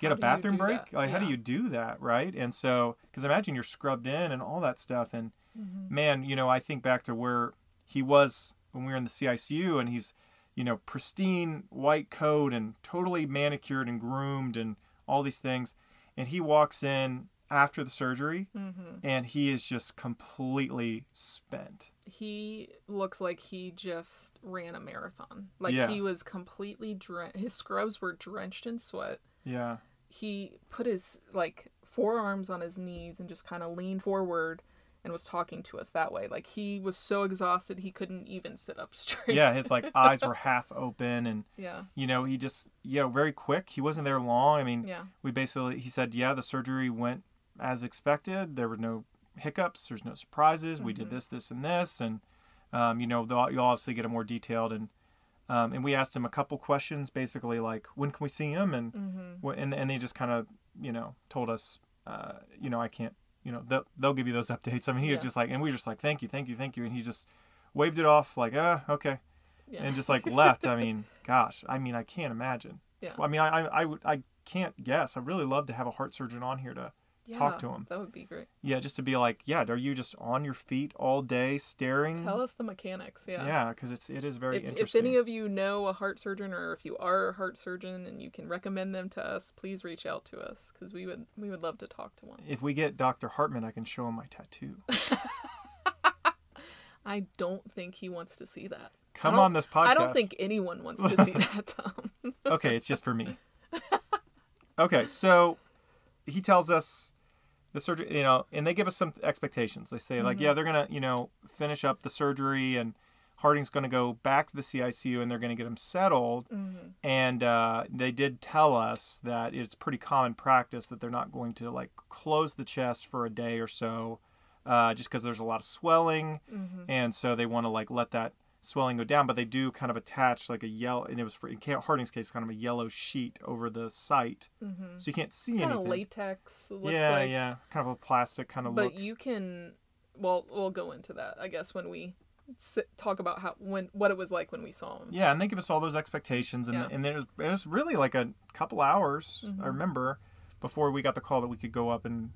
get How a bathroom break? that? Like how do you do that, right? And so cuz imagine you're scrubbed in and all that stuff and Mhm. man, you know, I think back to where he was when we were in the CICU and he's, you know, pristine white coat and totally manicured and groomed and all these things. And he walks in after the surgery Mhm. and he is just completely spent. He looks like he just ran a marathon. Like Yeah. he was completely drenched. His scrubs were drenched in sweat. Yeah. He put his like forearms on his knees and just kind of leaned forward and was talking to us that way. Like he was so exhausted he couldn't even sit up straight. Yeah, his like eyes were half open and Yeah. you know, he just you know, very quick. He wasn't there long. I mean, Yeah. we basically he said, "Yeah, the surgery went as expected. There were no hiccups. There's no surprises. We did Mhm. this, this, and this, and um, you know, you'll obviously get a more detailed and um, and we asked him a couple questions, basically like, when can we see him, and Mhm. and and they just kind of you know told us, uh, you know, I can't, you know, they'll they'll give you those updates. I mean, he was just like, and we were just like, thank you, thank you, thank you, and he just waved it off like, ah, okay, Yeah. and just like left. I mean, gosh, I mean, I can't imagine. Yeah. I mean, I, I, I I can't guess. I'd really love to have a heart surgeon on here to, talk to him. That would be great. yeah, just to be like, yeah, are you just on your feet all day staring? Tell us the mechanics. Yeah. Yeah, because it's it is very if, if interesting. any of you know a heart surgeon or if you are a heart surgeon and you can recommend them to us please reach out to us because we would we would love to talk to one if we get Dr. Hartman, I can show him my tattoo. i don't think he wants to see that Come on this podcast. i don't think anyone wants to see that tom okay, it's just for me. Okay, so he tells us the surgery, you know, and they give us some expectations. They say like, Mhm. yeah, they're gonna, you know, finish up the surgery, and Harding's gonna go back to the CICU, and they're gonna get him settled. Mhm. And uh, they did tell us that it's pretty common practice that they're not going to like close the chest for a day or so, uh, just because there's a lot of swelling, Mhm. and so they want to like let that swelling go down. But they do kind of attach like a yellow, and it was for in Harding's case, kind of a yellow sheet over the site, Mhm. so you can't see kind of latex looks yeah, like yeah, kind of a plastic kind of but look. you can well we'll go into that i guess when we sit, talk about how when what it was like when we saw him Yeah, and they give us all those expectations, and Yeah. and it was it was really like a couple hours. Mhm. I remember before we got the call that we could go up and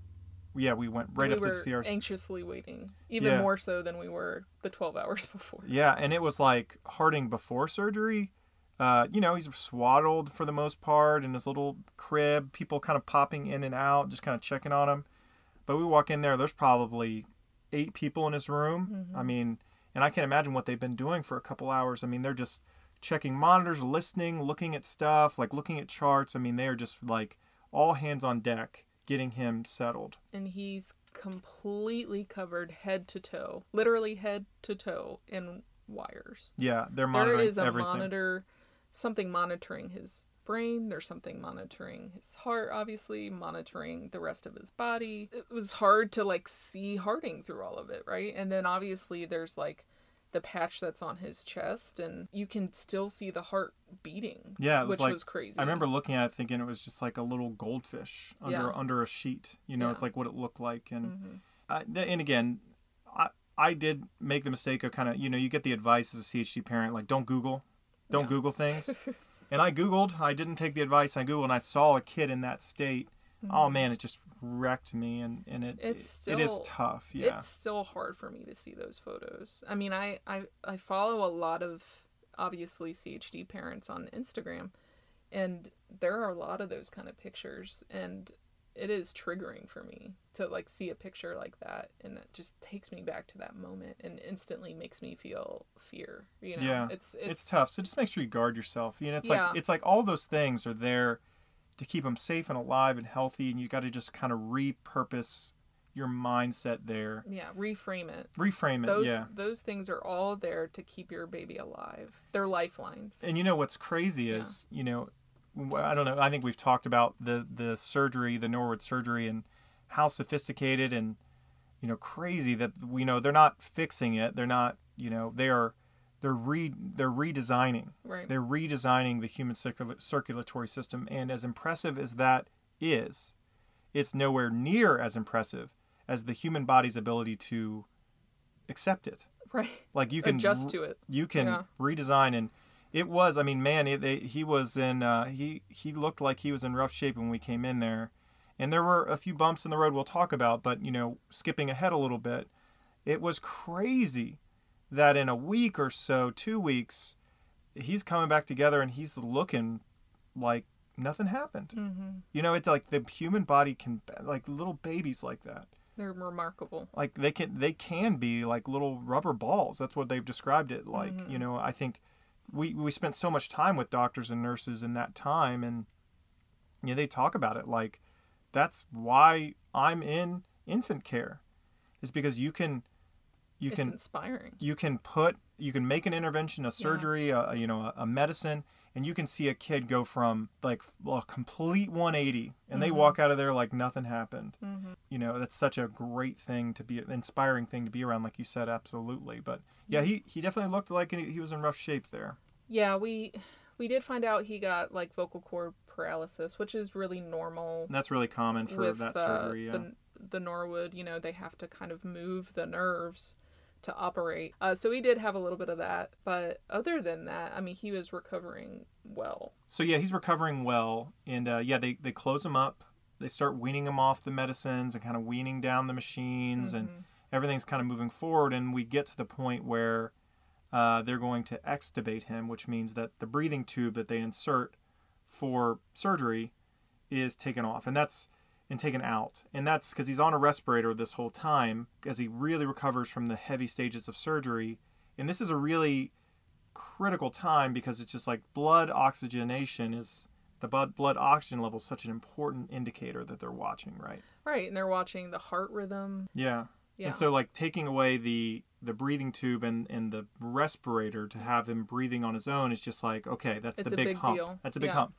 yeah, we went right we up to the CRC. anxiously waiting even Yeah. more so than we were the 12 hours before Yeah, and it was like Harding before surgery. Uh, you know, he's swaddled for the most part in his little crib. People kind of popping in and out, just kind of checking on him. But we walk in there. There's probably eight people in his room. I Mhm. mean, and I can't imagine what they've been doing for a couple hours. I mean, they're just checking monitors, listening, looking at stuff, like looking at charts. I mean, they are just like all hands on deck, getting him settled. and he's completely covered head to toe, literally head to toe in wires. Yeah, they're There monitoring is a everything. monitor, something monitoring his brain. There's something monitoring his heart, obviously, monitoring the rest of his body. It was hard to like see Harding through all of it, right? And then obviously there's like the patch that's on his chest, and you can still see the heart beating. Yeah, it was which like- was crazy. I remember looking at it thinking it was just like a little goldfish under Yeah. under a sheet. You know, Yeah. it's like what it looked like. And Mhm. I, and again, I I did make the mistake of kind of you know you get the advice as a CHD parent like don't Google, don't Yeah. Google things. and I Googled. I didn't take the advice. I Googled and I saw a kid in that state. Oh man, it just wrecked me, and and it Mm-hmm. It's it is still- tough. Yeah. It's still hard for me to see those photos. I mean, I, I, I follow a lot of obviously CHD parents on Instagram, and there are a lot of those kind of pictures, and it is triggering for me to like see a picture like that, and it just takes me back to that moment and instantly makes me feel fear. You know, Yeah, it's it's, it's, tough. So just make sure you guard yourself. You know, it's Yeah. like it's like all those things are there to keep them safe and alive and healthy, and you got to just kind of repurpose your mindset there, Yeah, reframe it. reframe it. Those yeah. those things are all there to keep your baby alive. They're lifelines. And you know what's crazy Yeah. is you know, I don't know. I think we've talked about the the surgery, the Norwood surgery, and how sophisticated and you know crazy that we know they're not fixing it. They're not. You know, they are. They're re they're redesigning. Right. They're redesigning the human circula- circulatory system, and as impressive as that is, it's nowhere near as impressive as the human body's ability to accept it. right. Like you can Adjust to it. you can Yeah. redesign and it was i mean man it, they, he was in uh, he he looked like he was in rough shape when we came in there and there were a few bumps in the road we'll talk about but you know skipping ahead a little bit it was crazy that in a week or so two weeks he's coming back together and he's looking like nothing happened Mm-hmm. you know it's like the human body can like little babies like that They're remarkable. like they can they can be like little rubber balls that's what they've described it like Mm-hmm. you know i think we we spent so much time with doctors and nurses in that time and you know they talk about it like that's why i'm in infant care is because you can you it's can inspiring. you can put you can make an intervention a surgery a, a, you know a, a medicine and you can see a kid go from like a complete 180 and they Mm-hmm. walk out of there like nothing happened you know that's such a great thing to be an inspiring thing to be around like you said absolutely but yeah he, he definitely looked like he he was in rough shape there Yeah, we we did find out he got like vocal cord paralysis, which is really normal that's really common for with that uh, surgery yeah. the the Norwood. You know, they have to kind of move the nerves to operate. Uh, so he did have a little bit of that, but other than that, I mean, he was recovering well. So yeah, he's recovering well, and uh, yeah, they they close him up. They start weaning him off the medicines and kind of weaning down the machines, and everything's kind of moving forward. And we get to the point where uh, they're going to extubate him, which means that the breathing tube that they insert for surgery is taken off, and that's and taken out, and that's because he's on a respirator this whole time as he really recovers from the heavy stages of surgery. And this is a really critical time because it's just like blood oxygenation is the blood blood oxygen level is such an important indicator that they're watching, right? Right, and they're watching the heart rhythm. Yeah. Yeah. And so like taking away the the breathing tube and, and the respirator to have him breathing on his own is just like okay, that's It's the big, big hump. deal. That's a big Yeah. hump.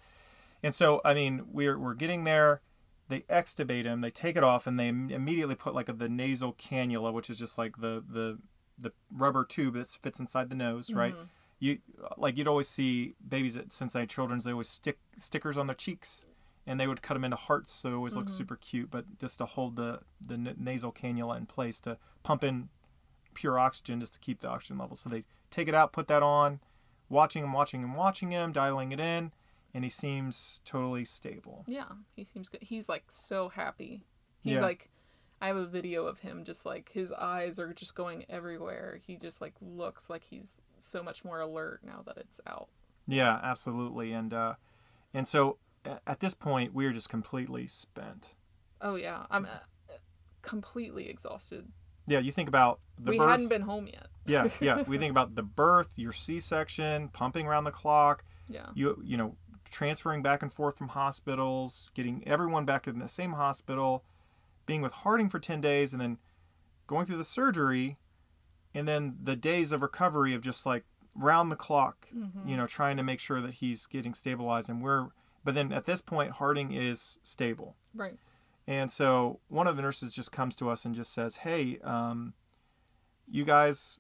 And so I mean we're we're getting there. They extubate him. They take it off and they immediately put like a, the nasal cannula, which is just like the the the rubber tube that fits inside the nose, right? Mm-hmm. You like you'd always see babies at Cincinnati Children's. They always stick stickers on their cheeks, and they would cut them into hearts, so it always Mm-hmm. looks super cute. But just to hold the the n- nasal cannula in place to pump in pure oxygen, just to keep the oxygen level. So they take it out, put that on, watching him, watching him, watching him, dialing it in, and he seems totally stable. Yeah, he seems good. He's like so happy. He's Yeah. like, I have a video of him just like his eyes are just going everywhere. He just like looks like he's so much more alert now that it's out. Yeah, absolutely. And uh, and so at this point, we are just completely spent. Oh yeah, I'm uh, completely exhausted. Yeah, you think about the we birth. hadn't been home yet. yeah, yeah. We think about the birth, your C-section, pumping around the clock. Yeah. You you know, transferring back and forth from hospitals, getting everyone back in the same hospital, being with Harding for ten days, and then going through the surgery. and then the days of recovery of just like round the clock, Mm-hmm. you know, trying to make sure that he's getting stabilized. And we're, but then at this point, Harding is stable. Right. And so one of the nurses just comes to us and just says, "Hey, um, you guys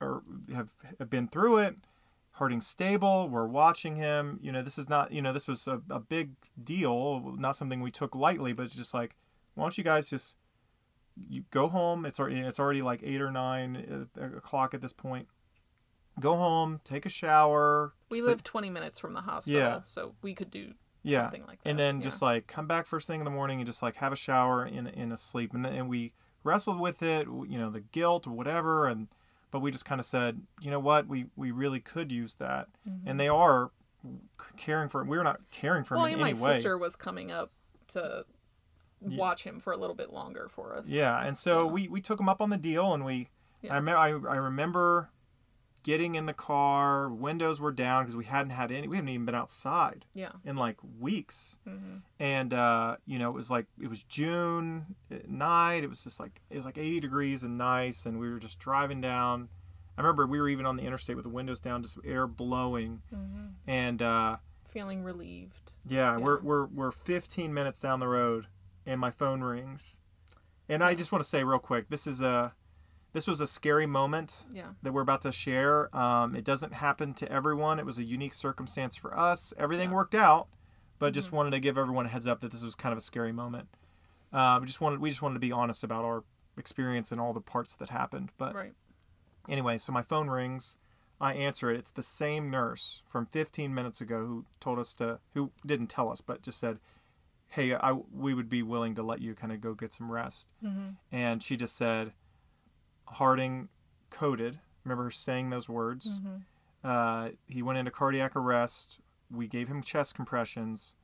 are have, have been through it. Harding's stable. We're watching him. You know, this is not. You know, this was a, a big deal. Not something we took lightly. But it's just like, why don't you guys just you go home? It's already it's already like eight or nine uh, o'clock at this point. Go home, take a shower. We sleep- live 20 minutes from the hospital, Yeah. so we could do yeah something like that. and then yeah. just like come back first thing in the morning and just like have a shower in in a sleep and, and we wrestled with it you know the guilt or whatever and but we just kind of said you know what we we really could use that and they are caring for we're not caring for Mm-hmm. well, him and in my any way sister was coming up to watch him for a little bit longer for us. yeah and so Yeah. we we took him up on the deal and we Yeah. I, remember, I I remember getting in the car windows were down because we hadn't had any we hadn't even been outside Yeah. in like weeks hmm and uh, you know it was like it was June at night. It was just like it was like 80 degrees and nice, and we were just driving down. I remember we were even on the interstate with the windows down, just air blowing, hmm and uh, Feeling relieved. yeah, we're we're we're 15 minutes down the road, and my phone rings, and I just want to say real quick, this is a this was a scary moment Yeah. that we're about to share. Um, it doesn't happen to everyone. It was a unique circumstance for us. Everything Yeah. worked out, but just wanted to give everyone a heads up that this was kind of a scary moment. Um, we just wanted we just wanted to be honest about our experience and all the parts that happened. But Right. anyway, so my phone rings. I answer it. It's the same nurse from 15 minutes ago who told us to, who didn't tell us, but just said, "Hey, I we would be willing to let you kind of go get some rest." hmm And she just said, Harding coded. Remember her saying those words. hmm Uh, he went into cardiac arrest. We gave him chest compressions.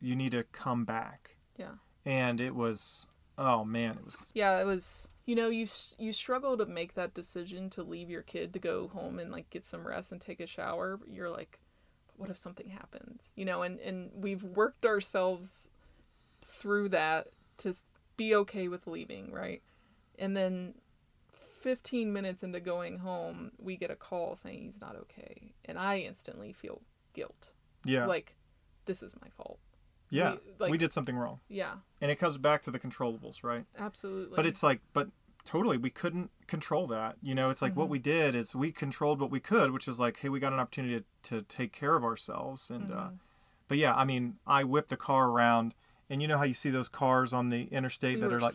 You need to come back. Yeah. And it was, oh man, it was, Yeah, it was. You know, you you struggle to make that decision to leave your kid to go home and like get some rest and take a shower. You're like, what if something happens? You know, and and we've worked ourselves through that to be okay with leaving, right? And then 15 minutes into going home, we get a call saying he's not okay, and I instantly feel guilt. yeah, Like this is my fault. yeah. we- like- we did something wrong. Yeah, And it comes back to the controllables, right? absolutely. But it's like, but totally, we couldn't control that. You know, it's like what we did is we controlled what we could, which is like, hey, we got an opportunity to, to take care of ourselves. And, uh, but yeah, I mean, I whipped the car around, and you know how you see those cars on the interstate we that are like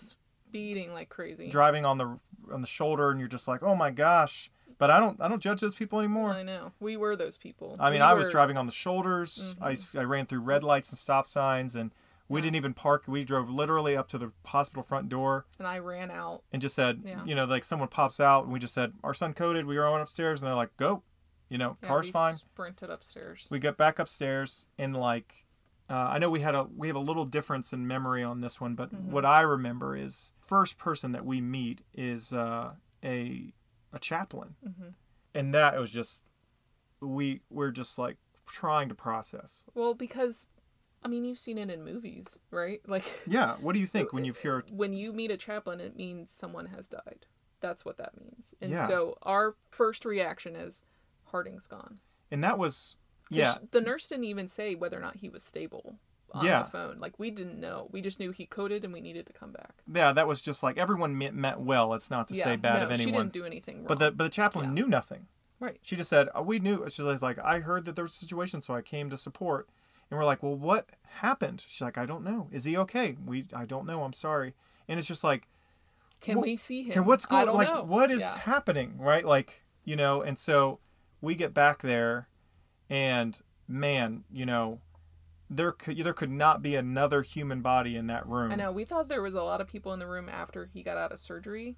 speeding like crazy. driving on the on the shoulder, and you're just like, oh my gosh. But I don't I don't judge those people anymore. I know. We were those people. I mean, We I was driving on the shoulders. I mm-hmm. I ran through red lights and stop signs, and we Yeah. didn't even park. We drove literally up to the hospital front door and I ran out. and just said, Yeah. you know, like someone pops out, and we just said, our son coded. We were going upstairs, and they're like, go, you know, Yeah, car's fine. Sprinted upstairs. We get back upstairs, and like, uh, I know we had a we have a little difference in memory on this one, but Mm-hmm. what I remember is first person that we meet is uh, a a chaplain, Mhm. and that was just we we're just like trying to process. Well, because I mean, you've seen it in movies, right? Like Yeah, what do you think when you hear? when you meet a chaplain, it means someone has died. That's what that means. And Yeah. so our first reaction is Harding's gone. And that was yeah, The nurse didn't even say whether or not he was stable on Yeah. the phone. Like we didn't know. We just knew he coded and we needed to come back. yeah, that was just like everyone meant, meant well. It's not to yeah. say bad no, of anyone, She didn't do anything wrong. but the but the chaplain Yeah. knew nothing. right. She just said, oh, "We knew." She was like, "I heard that there was a situation, so I came to support." And we're like, "Well, what happened?" She's like, "I don't know. Is he okay?" We, I don't know. I'm sorry. And it's just like, Can Wh- we see him? okay, what's going? Like, know. what is happening? Right? Like, you know. And so we get back there, and man, you know, there could there could not be another human body in that room. I know. We thought there was a lot of people in the room after he got out of surgery.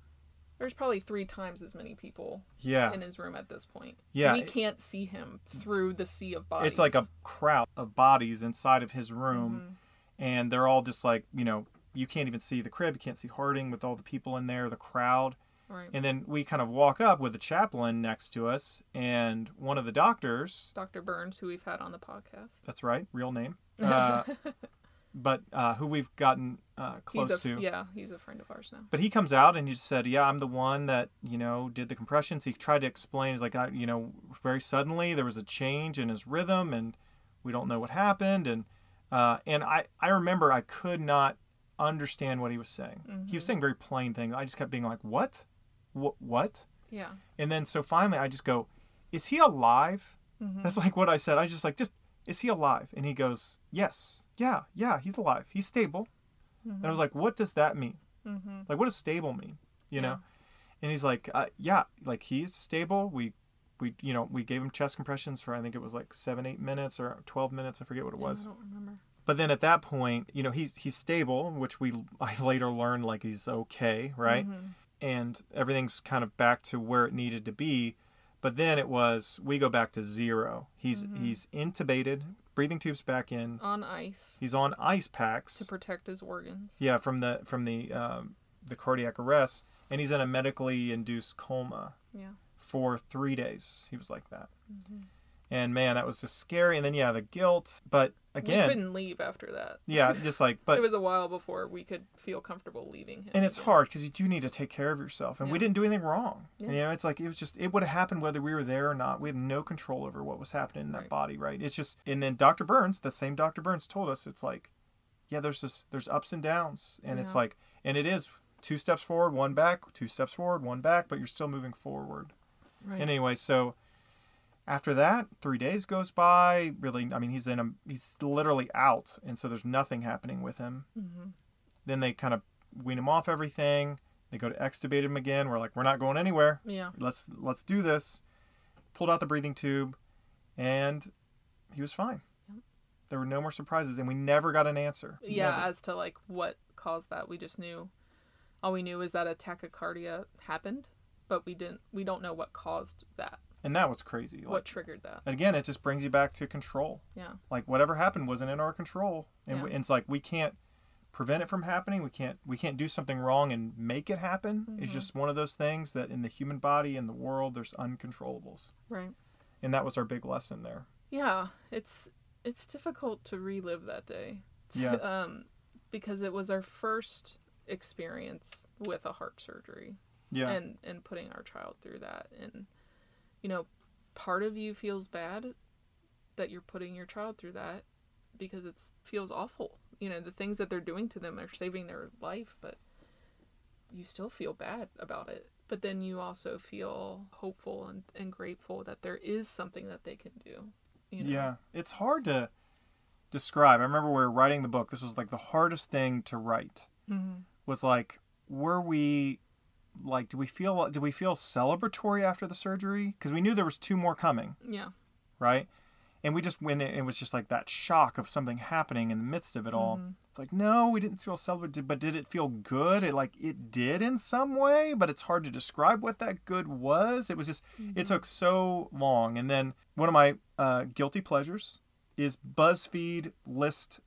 There's probably three times as many people Yeah. in his room at this point. Yeah, We can't see him through the sea of bodies. It's like a crowd of bodies inside of his room, Mm-hmm. and they're all just like, you know, you can't even see the crib, you can't see Harding with all the people in there, the crowd. Right. And then we kind of walk up with the chaplain next to us, and one of the doctors, Dr. Burns, who we've had on the podcast. that's right, real name, uh, but uh, who we've gotten uh, close a, to. Yeah, he's a friend of ours now. But he comes out and he just said, "Yeah, I'm the one that you know did the compressions." He tried to explain. He's like, I, you know, very suddenly there was a change in his rhythm, and we don't know what happened. And uh, and I I remember I could not understand what he was saying. He was saying very plain things. I just kept being like, "What? What? What?" Yeah. And then so finally I just go, "Is he alive?" Mm-hmm. That's like what I said. I just like, just is he alive? And he goes, "Yes, yeah, yeah, he's alive. He's stable." And I mm-hmm. was like, "What does that mean? Mm-hmm. Like, what does stable mean?" You know? And he's like, uh, "Yeah, like he's stable. We." We, you know, we gave him chest compressions for I think it was like seven, eight minutes or twelve minutes. I forget what it was. I don't remember. But then at that point, you know, he's he's stable, which we I later learned like he's okay, right? And everything's kind of back to where it needed to be. But then it was we go back to zero. He's he's intubated, breathing tubes back in. On ice He's on ice packs to protect his organs. Yeah, from the from the um, the cardiac arrest, and he's in a medically induced coma Yeah. for three days. He was like that. And man, that was just scary. And then yeah, the guilt. But again, we couldn't leave after that. yeah, just like but it was a while before we could feel comfortable leaving him. and it's again. hard because you do need to take care of yourself and we didn't do anything wrong Yeah. you know it's like it was just it would have happened whether we were there or not we have no control over what was happening in that Right. body right it's just and then dr burns the same dr burns told us it's like yeah there's this there's ups and downs and it's like and it is two steps forward one back two steps forward one back but you're still moving forward Right. and anyway so after that three days goes by really i mean he's in a he's literally out and so there's nothing happening with him hmm then they kind of wean him off everything. They go to extubate him again. We're like, we're not going anywhere. Yeah. Let's let's do this. Pulled out the breathing tube, and he was fine. There were no more surprises, and we never got an answer. Yeah, Never. as to like what caused that, we just knew. All we knew is that a tachycardia happened, but we didn't. We don't know what caused that. And that was crazy. Like, what triggered that? again, it just brings you back to control. Yeah. Like whatever happened wasn't in our control, and, Yeah. we, and it's like we can't prevent it from happening. We can't we can't do something wrong and make it happen. It's Mhm. just one of those things that in the human body in the world there's uncontrollables, Right. and that was our big lesson there. Yeah, it's it's difficult to relive that day. Yeah. um, because it was our first experience with a heart surgery. Yeah. and and putting our child through that and you know part of you feels bad that you're putting your child through that because it feels awful you know the things that they're doing to them are saving their life but you still feel bad about it but then you also feel hopeful and, and grateful that there is something that they can do you know? Yeah, it's hard to describe. I remember we were writing the book. This was like the hardest thing to write. Mhm. Was like, were we like, do we feel do we feel celebratory after the surgery? Because we knew there was two more coming, yeah right? And we just when it, it was just like that shock of something happening in the midst of it all. Mhm. It's like no, we didn't feel celebratory, but did it feel good? It like it did in some way, but it's hard to describe what that good was. It was just it took so long. And then one of my uh, guilty pleasures is BuzzFeed list,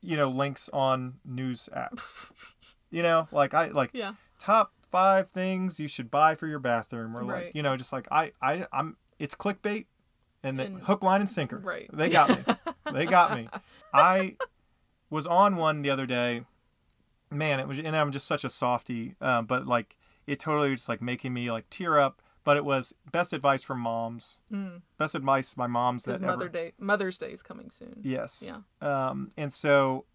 you know, links on news apps. you know, like I like yeah top five things you should buy for your bathroom, or like you know, just like I I I'm it's clickbait, and the And- hook, line, and sinker. right They got me. they got me. I was on one the other day. Man, it was, and I'm just such a softy, uh, but like it totally was just like making me like tear up. But it was best advice from moms. mm. Best advice by moms that mother ever. day mother's day is coming soon Yes. Yeah. Um, and so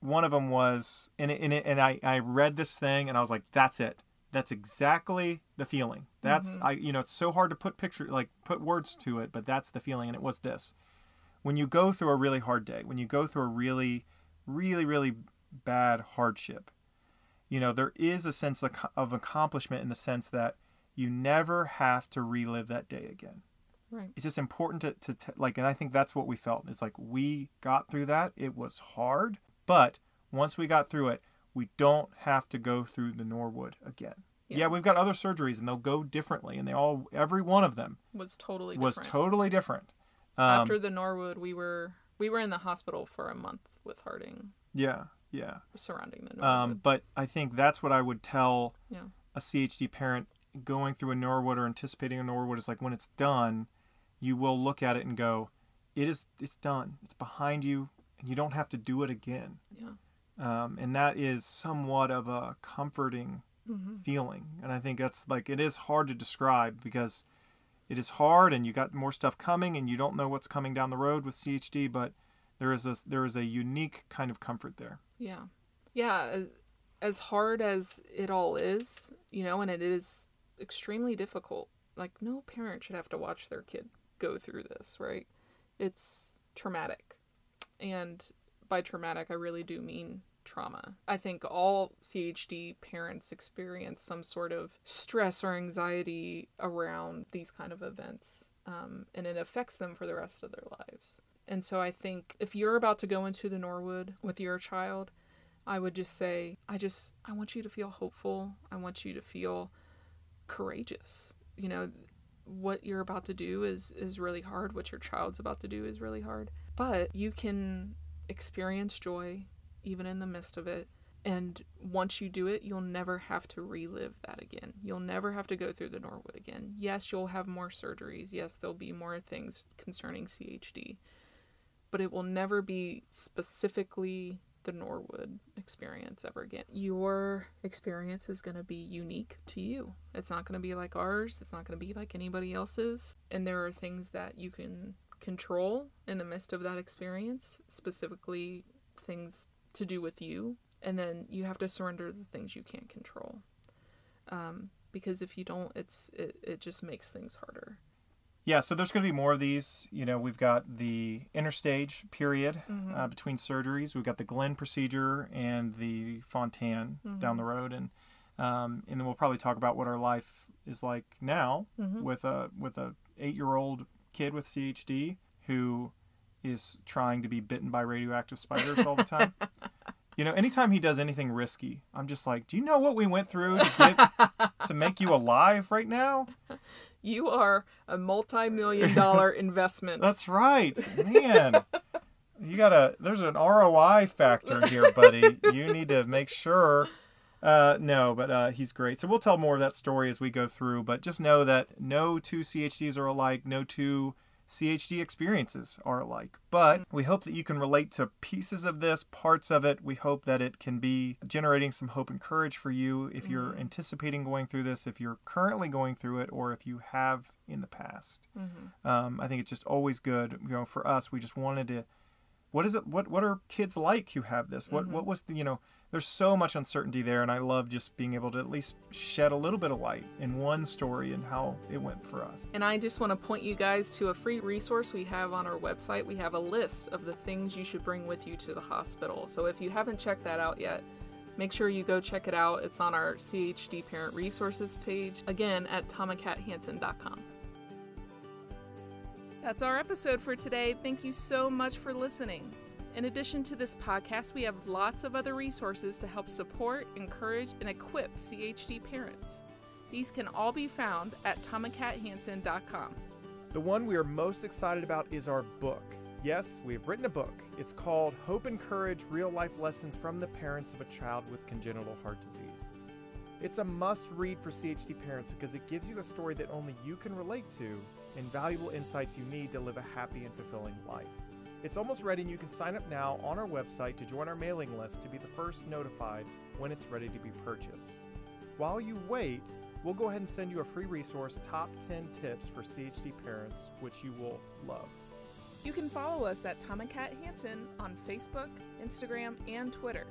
one of them was, and it, and, it, and I, I read this thing and I was like, that's it. That's exactly the feeling. That's mm-hmm. I, you know, it's so hard to put picture like put words to it, but that's the feeling. And it was this: when you go through a really hard day, when you go through a really, really, really bad hardship, you know, there is a sense of, of accomplishment in the sense that you never have to relive that day again. Right. It's just important to, to, to like and i think that's what we felt. It's like we got through that. It was hard but once we got through it we don't have to go through the norwood again yeah, Yeah. we've got other surgeries and they'll go differently and they all every one of them was totally was different. totally different um, after the Norwood, we were we were in the hospital for a month with Harding yeah yeah surrounding the Norwood. um, but i think that's what i would tell Yeah. a chd parent going through a norwood or anticipating a norwood is like when it's done you will look at it and go it is it's done it's behind you and you don't have to do it again. Yeah. Um, and that is somewhat of a comforting Mm-hmm. feeling. And I think that's like it is hard to describe because it is hard and you got more stuff coming and you don't know what's coming down the road with CHD, but there is a there is a unique kind of comfort there. Yeah. Yeah. as- As hard as it all is, you know, and it is extremely difficult. Like, no parent should have to watch their kid go through this, right? It's traumatic. And by traumatic, I really do mean trauma. I think all CHD parents experience some sort of stress or anxiety around these kind of events, um, and it affects them for the rest of their lives. And so I think if you're about to go into the Norwood with your child, I would just say, I just, I want you to feel hopeful. I want you to feel courageous. You know, what you're about to do is is really hard. What your child's about to do is really hard. But you can experience joy even in the midst of it. And once you do it, you'll never have to relive that again. You'll never have to go through the Norwood again. Yes, you'll have more surgeries. Yes, there'll be more things concerning CHD. But it will never be specifically the Norwood experience ever again. Your experience is going to be unique to you. It's not going to be like ours. It's not going to be like anybody else's. And there are things that you can control in the midst of that experience, specifically things to do with you. And then you have to surrender the things you can't control. Um, because if you don't, it's it, it just makes things harder. Yeah, so there's going to be more of these. You know, we've got the interstage period Mm-hmm. uh, between surgeries. We've got the Glenn procedure and the Fontan Mm-hmm. down the road, and um, and then we'll probably talk about what our life is like now Mm-hmm. with a with a eight year old kid with CHD who is trying to be bitten by radioactive spiders all the time. You know, anytime he does anything risky, I'm just like, do you know what we went through to get to make you alive right now? You are a multi-million dollar investment. That's right, man. You gotta. There's an ROI factor here, buddy. You need to make sure. Uh, no, but uh, he's great. So we'll tell more of that story as we go through. But just know that no two CHDs are alike. No two CHD experiences are alike. But we hope that you can relate to pieces of this, parts of it. We hope that it can be generating some hope and courage for you if you're mm-hmm. anticipating going through this, if you're currently going through it, or if you have in the past. Mm-hmm. Um, I think it's just always good. You know, for us, we just wanted to. What is it? What What are kids like who have this? What What mm-hmm. was the you know? There's so much uncertainty there, and I love just being able to at least shed a little bit of light in one story and how it went for us. And I just want to point you guys to a free resource we have on our website. We have a list of the things you should bring with you to the hospital. So if you haven't checked that out yet, make sure you go check it out. It's on our CHD Parent Resources page, again at tomandkathansen.com. That's our episode for today. Thank you so much for listening. In addition to this podcast, we have lots of other resources to help support, encourage, and equip CHD parents. These can all be found at tomandkathansen.com. The one we are most excited about is our book. Yes, we have written a book. It's called Hope and Courage Real Life Lessons from the Parents of a Child with Congenital Heart Disease. It's a must read for CHD parents because it gives you a story that only you can relate to and valuable insights you need to live a happy and fulfilling life. It's almost ready and you can sign up now on our website to join our mailing list to be the first notified when it's ready to be purchased. While you wait, we'll go ahead and send you a free resource Top 10 Tips for CHD Parents, which you will love. You can follow us at tomandkathansen on Facebook, Instagram, and Twitter.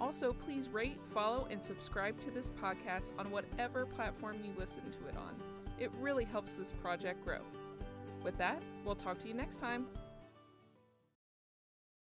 Also, please rate, follow, and subscribe to this podcast on whatever platform you listen to it on. It really helps this project grow. With that, we'll talk to you next time.